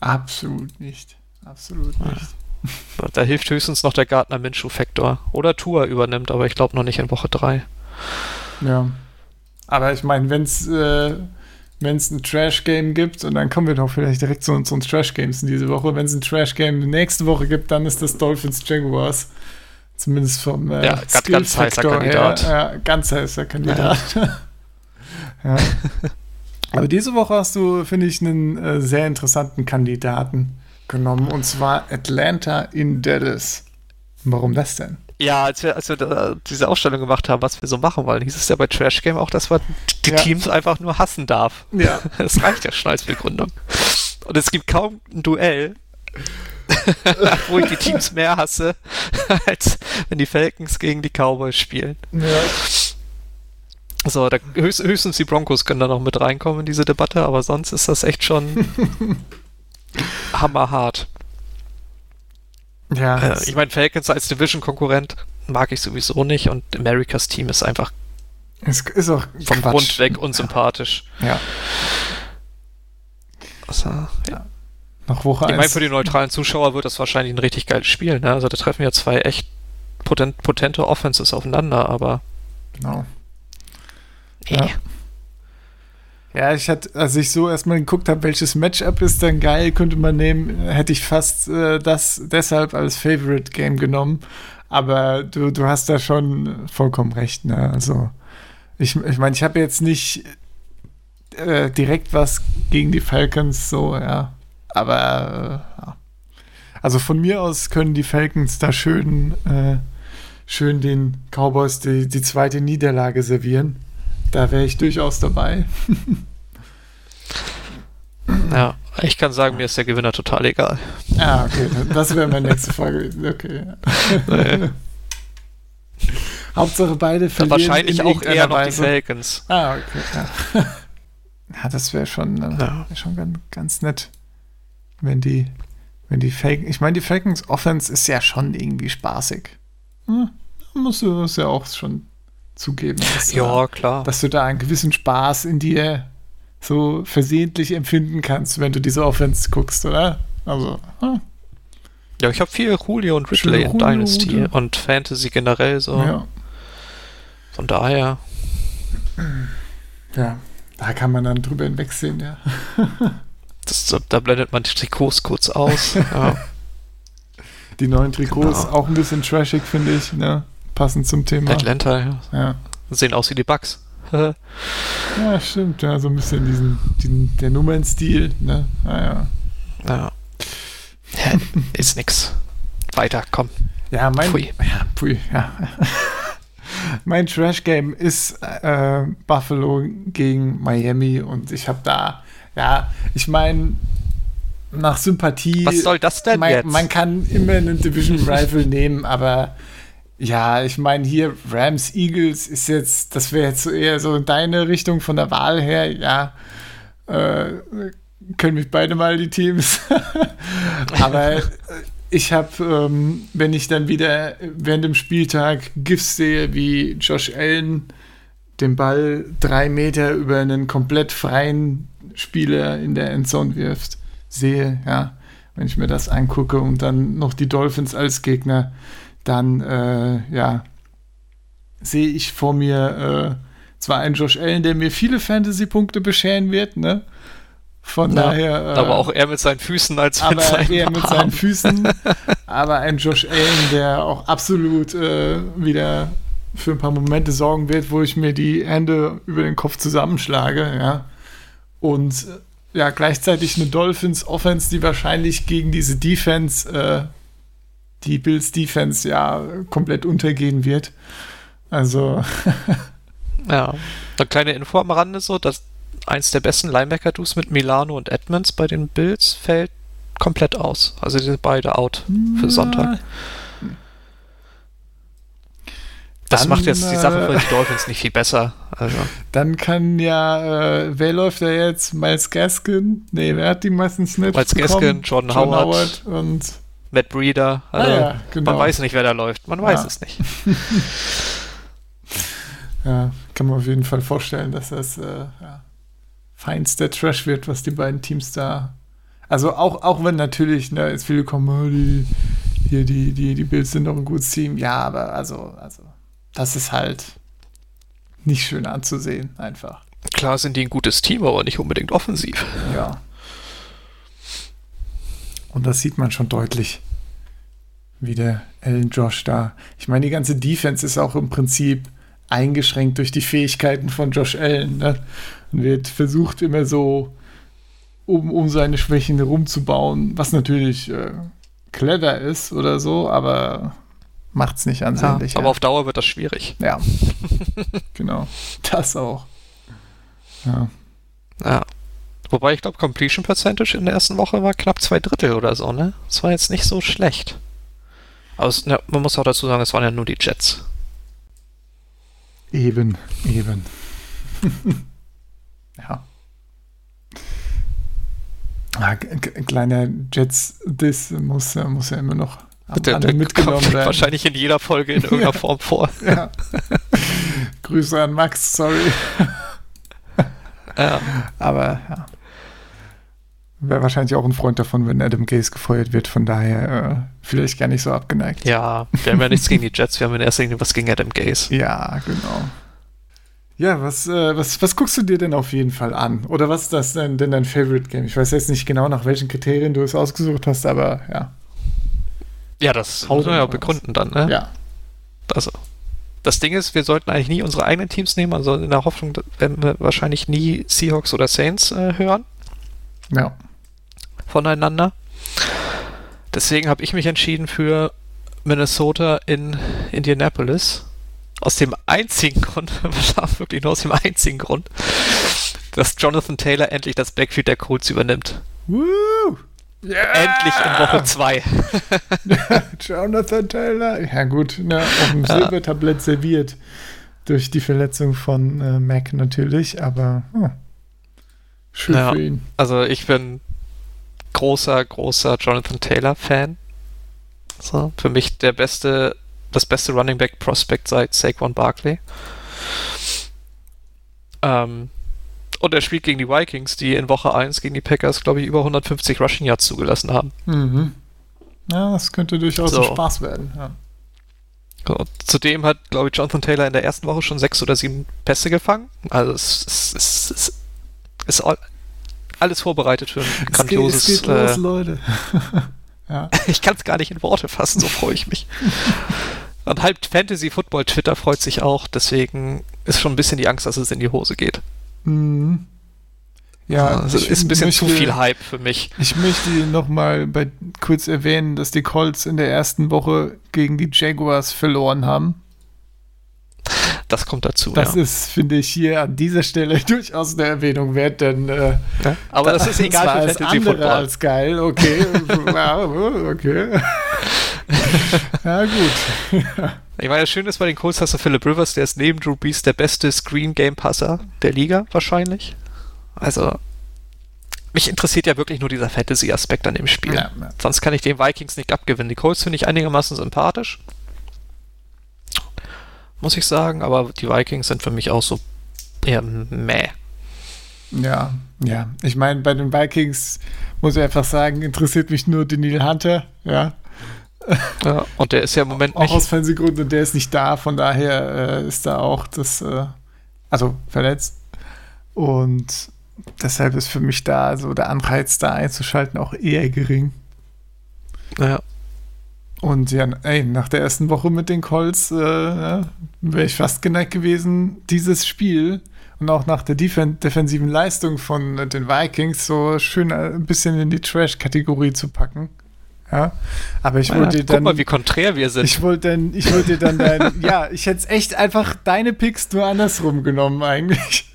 absolut nicht. Absolut nicht. Da hilft höchstens noch der Gardner Minshew-Faktor. Oder Tour übernimmt, aber ich glaube noch nicht in Woche 3. Ja. Aber ich meine, wenn es äh, wenn's ein Trash-Game gibt, und dann kommen wir doch vielleicht direkt zu unseren Trash-Games in diese Woche, wenn es ein Trash-Game nächste Woche gibt, dann ist das Dolphins Jaguars. Zumindest vom äh, Ja, ganz- ganz heißer Kandidat. Her, ja, ganz heißer Kandidat. ja. Aber diese Woche hast du, finde ich, einen äh, sehr interessanten Kandidaten genommen, und zwar Atlanta in Dallas. Warum das denn? Ja, als wir, als wir da diese Ausstellung gemacht haben, was wir so machen wollen, hieß es ja bei Trash Game auch, dass man die Ja. Teams einfach nur hassen darf. Ja. Das reicht ja schon als Begründung. Und es gibt kaum ein Duell, wo ich die Teams mehr hasse, als wenn die Falcons gegen die Cowboys spielen. Ja. So, da, höchst, höchstens die Broncos können da noch mit reinkommen in diese Debatte, aber sonst ist das echt schon hammerhart. Ja, Äh, ich meine, Falcons als Division-Konkurrent mag ich sowieso nicht und Americas Team ist einfach es ist auch vom Quatsch. Grund weg unsympathisch. Ja, Also, ja. Noch Woche Ich meine, für die neutralen Zuschauer wird das wahrscheinlich ein richtig geiles Spiel. Ne? Also da treffen ja zwei echt potent, potente Offenses aufeinander, aber Genau. nee. Ja. Ja, ich hatte, als ich so erstmal geguckt habe, welches Matchup ist dann geil, könnte man nehmen, hätte ich fast äh, das deshalb als Favorite Game genommen. Aber du, du hast da schon vollkommen recht, ne? Also, ich meine, ich, mein, ich habe jetzt nicht äh, direkt was gegen die Falcons, so, ja. Aber, ja. Also von mir aus können die Falcons da schön, äh, schön den Cowboys die, die zweite Niederlage servieren. Da wäre ich durchaus dabei. Ja, ich kann sagen, mir ist der Gewinner total egal. Ah, okay. Das wäre meine nächste Frage gewesen. Okay. Ja. Hauptsache beide verlieren. Wahrscheinlich in auch eher irgendeiner noch die Weise. Falcons. Ah, okay. Ja, ja das wäre schon, äh, Ja. wär schon ganz, ganz nett, wenn die, wenn die Falcons. Ich meine, die Falcons Offense ist ja schon irgendwie spaßig. Hm, musst du das ja auch schon zugeben. Dass, Ja, äh, klar. dass du da einen gewissen Spaß in dir so versehentlich empfinden kannst, wenn du diese Offense guckst, oder? Also, hm, Ja, ich habe viel Julio und Ridley in Julio, Dynasty ja. und Fantasy generell so. ja. Von daher, Ja, da kann man dann drüber hinwegsehen, ja. das, da blendet man die Trikots kurz aus. ja. Die neuen Trikots Genau. auch ein bisschen trashig, finde ich, ne? Passend zum Thema. Atlanta, ja. Ja. sehen aus wie die Bugs. ja, ja, stimmt, ja, so ein bisschen diesen, diesen der Nummernstil, ne? Ah, ja. ja. Ist nix. Weiter, komm. Ja, mein, Pfui. Ja, pfui, ja. mein Trash-Game ist äh, Buffalo gegen Miami und ich habe da, ja, ich meine, nach Sympathie. Was soll das denn man, jetzt? man kann immer einen Division Rival nehmen, aber ja, ich meine, hier Rams Eagles ist jetzt, das wäre jetzt so eher so in deine Richtung von der Wahl her, ja. Äh, können mich beide mal die Teams. aber äh, ich habe, ähm, wenn ich dann wieder während dem Spieltag GIFs sehe, wie Josh Allen den Ball drei Meter über einen komplett freien Spieler in der Endzone wirft, sehe, ja, wenn ich mir das angucke und dann noch die Dolphins als Gegner, dann, äh, ja, sehe ich vor mir äh, zwar einen Josh Allen, der mir viele Fantasy-Punkte bescheren wird, ne? Von Ja, daher. Äh, aber auch eher mit seinen Füßen als mit aber seinen eher mit seinen. Füßen. aber ein Josh Allen, der auch absolut äh, wieder für ein paar Momente sorgen wird, wo ich mir die Hände über den Kopf zusammenschlage, ja. Und ja, gleichzeitig eine Dolphins Offense, die wahrscheinlich gegen diese Defense, äh, die Bills Defense, ja, komplett untergehen wird. Also, Ja. Eine kleine Info am Rande so, dass eins der besten Linebacker-Dus mit Milano und Edmonds bei den Bills fällt komplett aus. Also die sind beide out für Sonntag. Das Dann, macht jetzt die Sache äh, für die Dolphins nicht viel besser. Also, Dann kann ja, äh, wer läuft da jetzt? Miles Gaskin? Nee, wer hat die meisten Snaps Miles bekommen? Gaskin, Jordan Howard. und Matt Breeder, also Ah ja, genau. man weiß nicht, wer da läuft. Man weiß Ja. es nicht. ja, kann man auf jeden Fall vorstellen, dass das äh, ja, feinster Trash wird, was die beiden Teams da. Also auch, auch wenn natürlich, ne, jetzt viele kommen, oh, die, hier, die, die, die Bills sind doch ein gutes Team. Ja, aber also, also, das ist halt nicht schön anzusehen, einfach. Klar sind die ein gutes Team, aber nicht unbedingt offensiv. Ja. Und das sieht man schon deutlich, wie der Allen Josh da. Ich meine, die ganze Defense ist auch im Prinzip eingeschränkt durch die Fähigkeiten von Josh Allen. Ne? Und wird versucht immer so, um, um seine Schwächen rumzubauen, was natürlich äh, clever ist oder so, aber macht's nicht Ja, ansehnlich. aber auf Dauer wird das schwierig. ja. genau. Das auch. Ja. Ja. Wobei ich glaube, Completion Percentage in der ersten Woche war knapp zwei Drittel oder so, ne? Das war jetzt nicht so schlecht. Aber es, ja, man muss auch dazu sagen, es waren ja nur die Jets. Eben, eben. ja. Ah, kleiner Jets-Diss muss, muss ja immer noch Der, der mitgenommen kommt werden. wahrscheinlich in jeder Folge in irgendeiner Form vor. Ja. Grüße an Max, sorry. Ja. Aber ja. Wäre wahrscheinlich auch ein Freund davon, wenn Adam Gase gefeuert wird. Von daher äh, vielleicht gar nicht so abgeneigt. ja, wir haben ja nichts gegen die Jets, wir haben in erster Linie was gegen Adam Gaze. Ja, genau. Ja, was, äh, was, was guckst du dir denn auf jeden Fall an? Oder was ist das denn, denn dein Favorite Game? Ich weiß jetzt nicht genau, nach welchen Kriterien du es ausgesucht hast, aber ja. Ja, das muss man ja mal begründen dann, ne? Ja. Also, das Ding ist, wir sollten eigentlich nie unsere eigenen Teams nehmen, also in der Hoffnung werden wir wahrscheinlich nie Seahawks oder Saints äh, hören Ja. voneinander. Deswegen habe ich mich entschieden für Minnesota in Indianapolis. Aus dem einzigen Grund, wirklich nur aus dem einzigen Grund, dass Jonathan Taylor endlich das Backfield der Colts übernimmt. Woo! Endlich in Woche 2. Jonathan Taylor. Ja, gut, ne, auf dem Silbertablett serviert. Durch die Verletzung von äh, Mac natürlich, aber hm, schön Ja. für ihn. Also ich bin großer, großer Jonathan Taylor-Fan. So, für mich der beste, das beste Running Back Prospect seit Saquon Barkley. Ähm, und er spielt gegen die Vikings, die in Woche 1 gegen die Packers, glaube ich, über 150 Rushing Yards zugelassen haben. Mhm. Ja, das könnte durchaus So. ein Spaß werden. Ja. So, zudem hat, glaube ich, Jonathan Taylor in der ersten Woche schon sechs oder sieben Pässe gefangen. Also es, es, es, es ist all- alles vorbereitet für ein Es geht, grandioses. es geht los, äh, Leute. ja. Ich kann es gar nicht in Worte fassen, so freue ich mich. Und halb Fantasy Football Twitter freut sich auch, deswegen ist schon ein bisschen die Angst, dass es in die Hose geht. Mhm. Ja, also ich ist ein bisschen zu möchte- viel Hype für mich. Ich möchte nochmal kurz erwähnen, dass die Colts in der ersten Woche gegen die Jaguars verloren haben. Das kommt dazu. Das ja. ist, finde ich, hier an dieser Stelle durchaus eine Erwähnung wert, denn äh, Ja, Aber das ist egal für alles Fantasy andere Football. als geil, okay. ja, okay. ja, gut. Ich meine, das Schöne ist bei den Colts hast du Philip Rivers, der ist neben Drew Brees der beste Screen Game Passer der Liga wahrscheinlich. Also mich interessiert ja wirklich nur dieser Fantasy Aspekt an dem Spiel. Ja, ja. Sonst kann ich den Vikings nicht abgewinnen. Die Colts finde ich einigermaßen sympathisch. Muss ich sagen, aber die Vikings sind für mich auch so eher meh. Ja, ja. Ich meine, bei den Vikings muss ich einfach sagen, interessiert mich nur Daniel Hunter, ja. Ja, und der ist ja im Moment Auch nicht. aus Fernsehgründen und der ist nicht da, von daher äh, ist da auch das, äh, also verletzt. Und deshalb ist für mich da so der Anreiz, da einzuschalten, auch eher gering. Ja, Und ja, ey, nach der ersten Woche mit den Colts äh, ja, wäre ich fast geneigt gewesen, dieses Spiel und auch nach der Defen defensiven Leistung von äh, den Vikings so schön äh, ein bisschen in die Trash-Kategorie zu packen. Ja, aber ich wollte ja, dann. guck mal, wie konträr wir sind. Ich wollte dann, ich wollte dann dein, ja, ich hätte echt einfach deine Picks nur andersrum genommen eigentlich.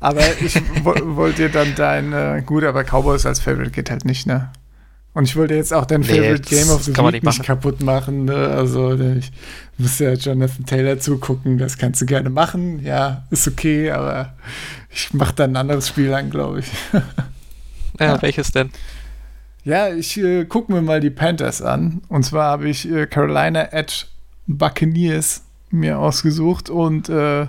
Aber ich wo, wollte dann dein, äh, gut, aber Cowboys als Favorite geht halt nicht, ne? Und ich wollte jetzt auch dein Nee, Favorite Game of the Week nicht nicht, kaputt machen, ne? Also ich muss ja Jonathan Taylor zugucken, das kannst du gerne machen, ja, ist okay, aber ich mache dann ein anderes Spiel an, glaube ich. ja, welches denn? Ja, ich äh, gucke mir mal die Panthers an. Und zwar habe ich äh, Carolina at Buccaneers mir ausgesucht und äh,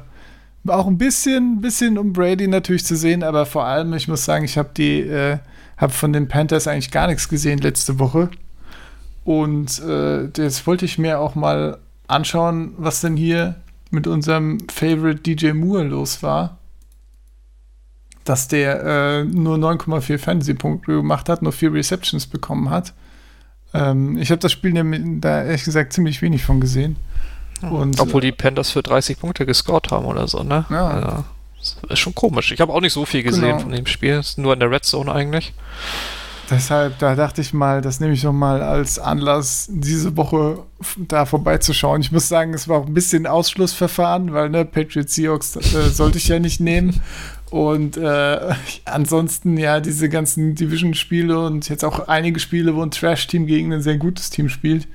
auch ein bisschen, bisschen um Brady natürlich zu sehen, aber vor allem, ich muss sagen, ich habe die, äh, habe von den Panthers eigentlich gar nichts gesehen letzte Woche. Und äh, das wollte ich mir auch mal anschauen, was denn hier mit unserem Favorite DJ Moore los war. Dass der äh, nur 9,4 Fantasy-Punkte gemacht hat, nur vier Receptions bekommen hat. Ähm, ich habe das Spiel nämlich da ehrlich gesagt ziemlich wenig von gesehen. Und, Obwohl die Panthers für 30 Punkte gescored haben oder so, ne? Ja. Also, das ist schon komisch. Ich habe auch nicht so viel gesehen Genau. von dem Spiel. Ist nur in der Red Zone eigentlich. Deshalb, da dachte ich mal, das nehme ich noch mal als Anlass, diese Woche da vorbeizuschauen. Ich muss sagen, es war auch ein bisschen Ausschlussverfahren, weil ne, Patriots Seahawks äh, sollte ich ja nicht nehmen. Und äh, ansonsten ja diese ganzen Division-Spiele und jetzt auch einige Spiele, wo ein Trash-Team gegen ein sehr gutes Team spielt.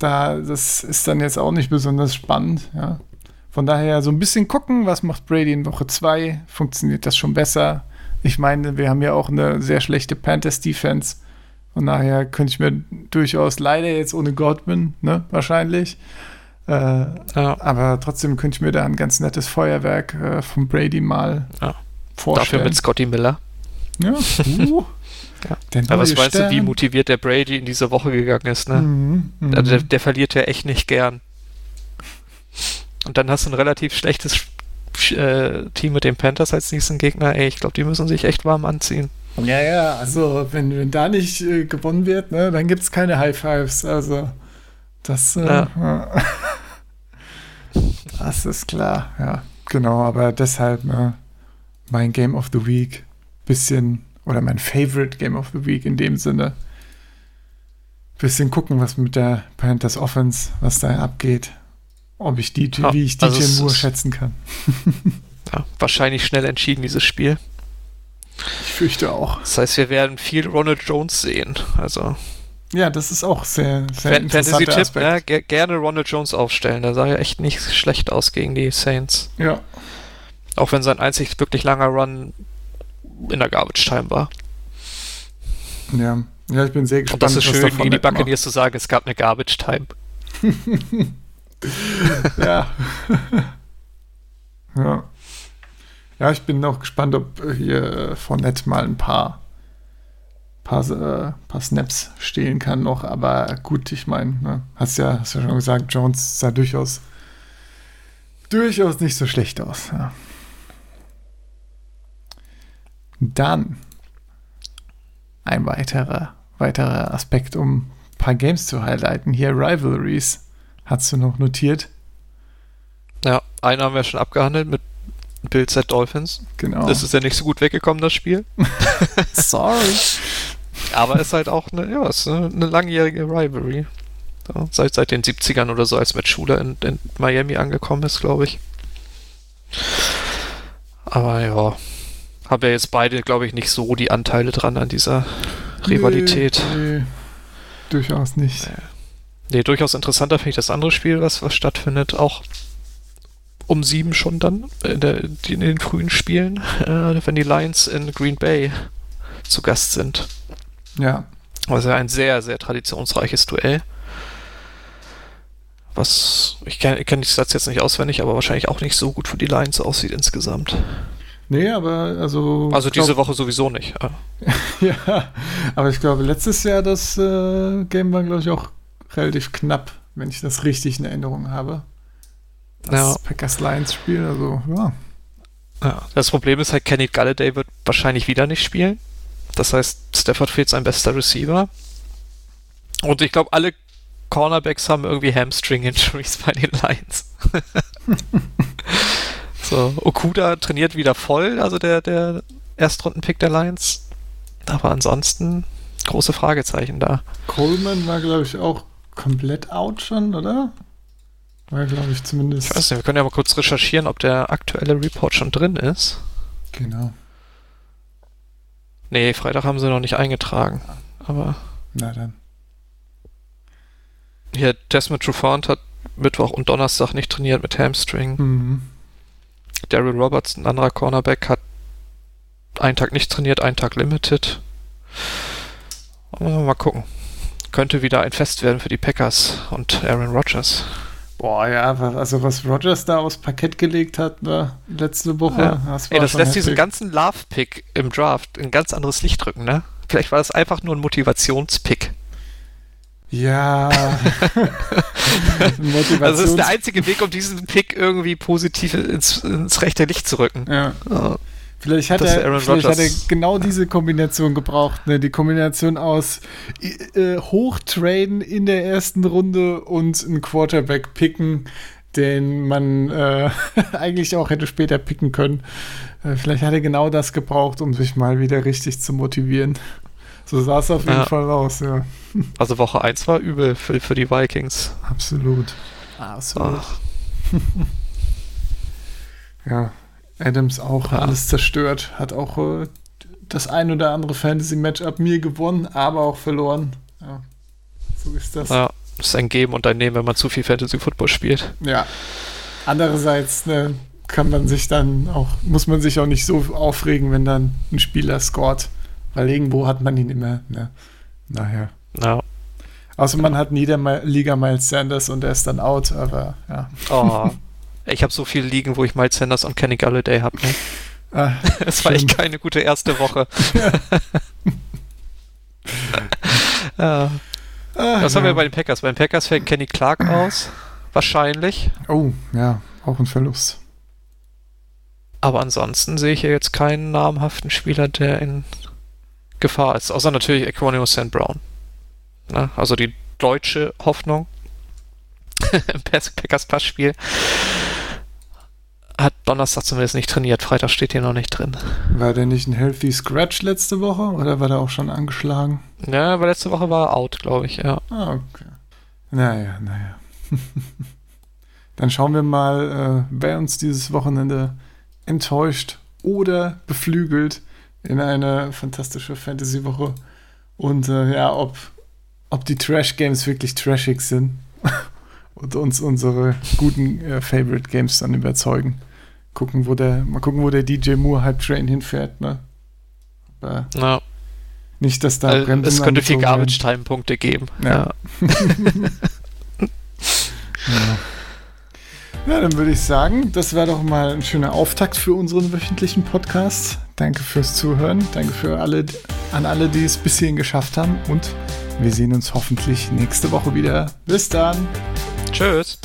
Da, das ist dann jetzt auch nicht besonders spannend, ja. Von daher so ein bisschen gucken, was macht Brady in Woche 2? Funktioniert das schon besser? Ich meine, wir haben ja auch eine sehr schlechte Panthers-Defense. Von daher könnte ich mir durchaus leider jetzt ohne Godwin, ne, wahrscheinlich. Äh, Ja. aber trotzdem könnte ich mir da ein ganz nettes Feuerwerk äh, von Brady mal Ja. Vorstellen. Dafür mit Scotty Miller. Ja. Uh. Ja. Aber was meinst du, wie Stern. motiviert der Brady in diese Woche gegangen ist, ne? Mhm, mhm. Also der, der verliert ja echt nicht gern. Und dann hast du ein relativ schlechtes äh, Team mit den Panthers als nächsten Gegner. Ey, ich glaube, die müssen sich echt warm anziehen. Ja, ja, also wenn, wenn da nicht äh, gewonnen wird, ne, dann gibt es keine High Fives. Also das, äh, Ja. das ist klar, ja. Genau, aber deshalb ne, mein Game of the Week bisschen, oder mein Favorite Game of the Week in dem Sinne. Bisschen gucken, was mit der Panthers Offense, was da abgeht. Ob ich die, Ja, wie ich DJ also Moore schätzen kann. Ja, wahrscheinlich schnell entschieden, dieses Spiel. Ich fürchte auch. Das heißt, wir werden viel Ronald Jones sehen. Also, Ja, das ist auch sehr, sehr Fan- Fantasy-Tipp, ne? Ger gerne Ronald Jones aufstellen. Der sah ja echt nicht schlecht aus gegen die Saints. Ja. Auch wenn sein einzig wirklich langer Run in der Garbage Time war. Ja. ja, ich bin sehr gespannt. Und das ist schön, gegen die. Buccaneers zu sagen, es gab eine Garbage Time. Ja. ja. Ja, ich bin auch gespannt, ob hier Fournette mal ein paar, paar, äh, paar Snaps stehlen kann noch. Aber gut, ich meine, ne, hast, ja, hast ja schon gesagt, Jones sah durchaus, durchaus nicht so schlecht aus. Ja. Dann ein weiterer, weiterer Aspekt, um ein paar Games zu highlighten. Hier Rivalries. Hast du noch notiert? Ja, einen haben wir schon abgehandelt mit Bills at Dolphins. Genau. Das ist ja nicht so gut weggekommen, das Spiel. Sorry. Aber ist halt auch eine, ja, ist eine, eine langjährige Rivalry. Ja, seit, seit den 70ern oder so, als Matt Schuler in, in Miami angekommen ist, glaube ich. Aber ja, haben ja jetzt beide, glaube ich, nicht so die Anteile dran an dieser Rivalität. Nee, nee, durchaus nicht. Nee, durchaus interessanter finde ich das andere Spiel, was, was stattfindet, auch um sieben schon dann, in, der, in den frühen Spielen, äh, wenn die Lions in Green Bay zu Gast sind. Ja. Also ein sehr, sehr traditionsreiches Duell. Was, ich kenne kenn die Stats jetzt nicht auswendig, aber wahrscheinlich auch nicht so gut für die Lions aussieht insgesamt. Nee, aber also. Also diese glaub, Woche sowieso nicht. Ja, aber ich glaube, letztes Jahr das äh, Game war, glaube ich, auch relativ knapp, wenn ich das richtig in Erinnerung habe. Das Ja. Packers Lions Spiel, also ja. Ja, das Problem ist halt, Kenny Galladay wird wahrscheinlich wieder nicht spielen. Das heißt, Stafford fehlt sein bester Receiver. Und ich glaube, alle Cornerbacks haben irgendwie Hamstring-Injuries bei den Lions. so, Okuda trainiert wieder voll, also der, der Erstrunden-Pick der Lions. Aber ansonsten große Fragezeichen da. Coleman war, glaube ich, auch komplett out schon, oder? War, glaube ich, zumindest. Ich weiß nicht, wir können ja mal kurz recherchieren, ob der aktuelle Report schon drin ist. Genau. Nee, Freitag haben sie noch nicht eingetragen. Aber Na dann. Hier, Desmond Trufant hat Mittwoch und Donnerstag nicht trainiert mit Hamstring. Mhm. Daryl Roberts, ein anderer Cornerback, hat einen Tag nicht trainiert, einen Tag limited. Mal gucken. Könnte wieder ein Fest werden für die Packers und Aaron Rodgers. Boah, ja, also was Rogers da aufs Parkett gelegt hat, ne, letzte Woche. Ja. Das Ey, war das schon lässt diesen heftig. ganzen Love-Pick im Draft in ein ganz anderes Licht rücken, ne? Vielleicht war das einfach nur ein Motivationspick. Ja. Motivations Also das ist der einzige Weg, um diesen Pick irgendwie positiv ins, ins rechte Licht zu rücken. ja. Ja. Vielleicht hat, Das er, vielleicht hat er genau diese Kombination gebraucht. Ne? Die Kombination aus äh, Hochtraden in der ersten Runde und einen Quarterback picken, den man äh, eigentlich auch hätte später picken können. Äh, vielleicht hat er genau das gebraucht, um sich mal wieder richtig zu motivieren. So sah es auf jeden Ja. Fall aus, ja. Also Woche 1 war übel für, für die Vikings. Absolut. Absolut. Ach, Ja, Adams auch Ja. alles zerstört. Hat auch äh, das ein oder andere Fantasy-Matchup mir gewonnen, aber auch verloren. Ja, so ist das. Ja. ja, ist ein Geben und ein Nehmen, wenn man zu viel Fantasy Football spielt. andererseits ne, kann man sich dann auch, muss man sich auch nicht so aufregen, wenn dann ein Spieler scored. Weil irgendwo hat man ihn immer, ne? Naja. Ja. Außer man hat nie der Ma- Liga Miles Sanders und er ist dann out, aber ja. Oh. Ich habe so viele Ligen, wo ich Miles Sanders und Kenny Galladay habe. Ne? Ah, Es war echt keine gute erste Woche. ja. ah, Was ja. haben wir bei den Packers? Bei den Packers fällt Kenny Clark aus. Wahrscheinlich. Oh, ja, auch ein Verlust. Aber ansonsten sehe ich hier jetzt keinen namhaften Spieler, der in Gefahr ist. Außer natürlich Equanimous St. Brown. Ne? Also die deutsche Hoffnung im Packers Passspiel. Hat Donnerstag zumindest nicht trainiert. Freitag steht hier noch nicht drin. War der nicht ein Healthy Scratch letzte Woche oder war der auch schon angeschlagen? Ja, aber letzte Woche war er out, glaube ich, ja. Ah, okay. Naja, naja. Dann schauen wir mal, äh, wer uns dieses Wochenende enttäuscht oder beflügelt in eine fantastische Fantasy-Woche. Und äh, ja, ob, ob die Trash-Games wirklich trashig sind und uns unsere guten äh, Favorite-Games dann überzeugen. Gucken, wo der, mal gucken, wo der DJ Moore Hype Train hinfährt, ne? Aber ja. nicht, dass da Äh, Bremsen es könnte viel. Garbage-Time-Punkte geben. Ja. Ja. Ja, dann würde ich sagen, das war doch mal ein schöner Auftakt für unseren wöchentlichen Podcast. Danke fürs Zuhören. Danke für alle, an alle, die es bis hierhin geschafft haben. Und wir sehen uns hoffentlich nächste Woche wieder. Bis dann. Tschüss.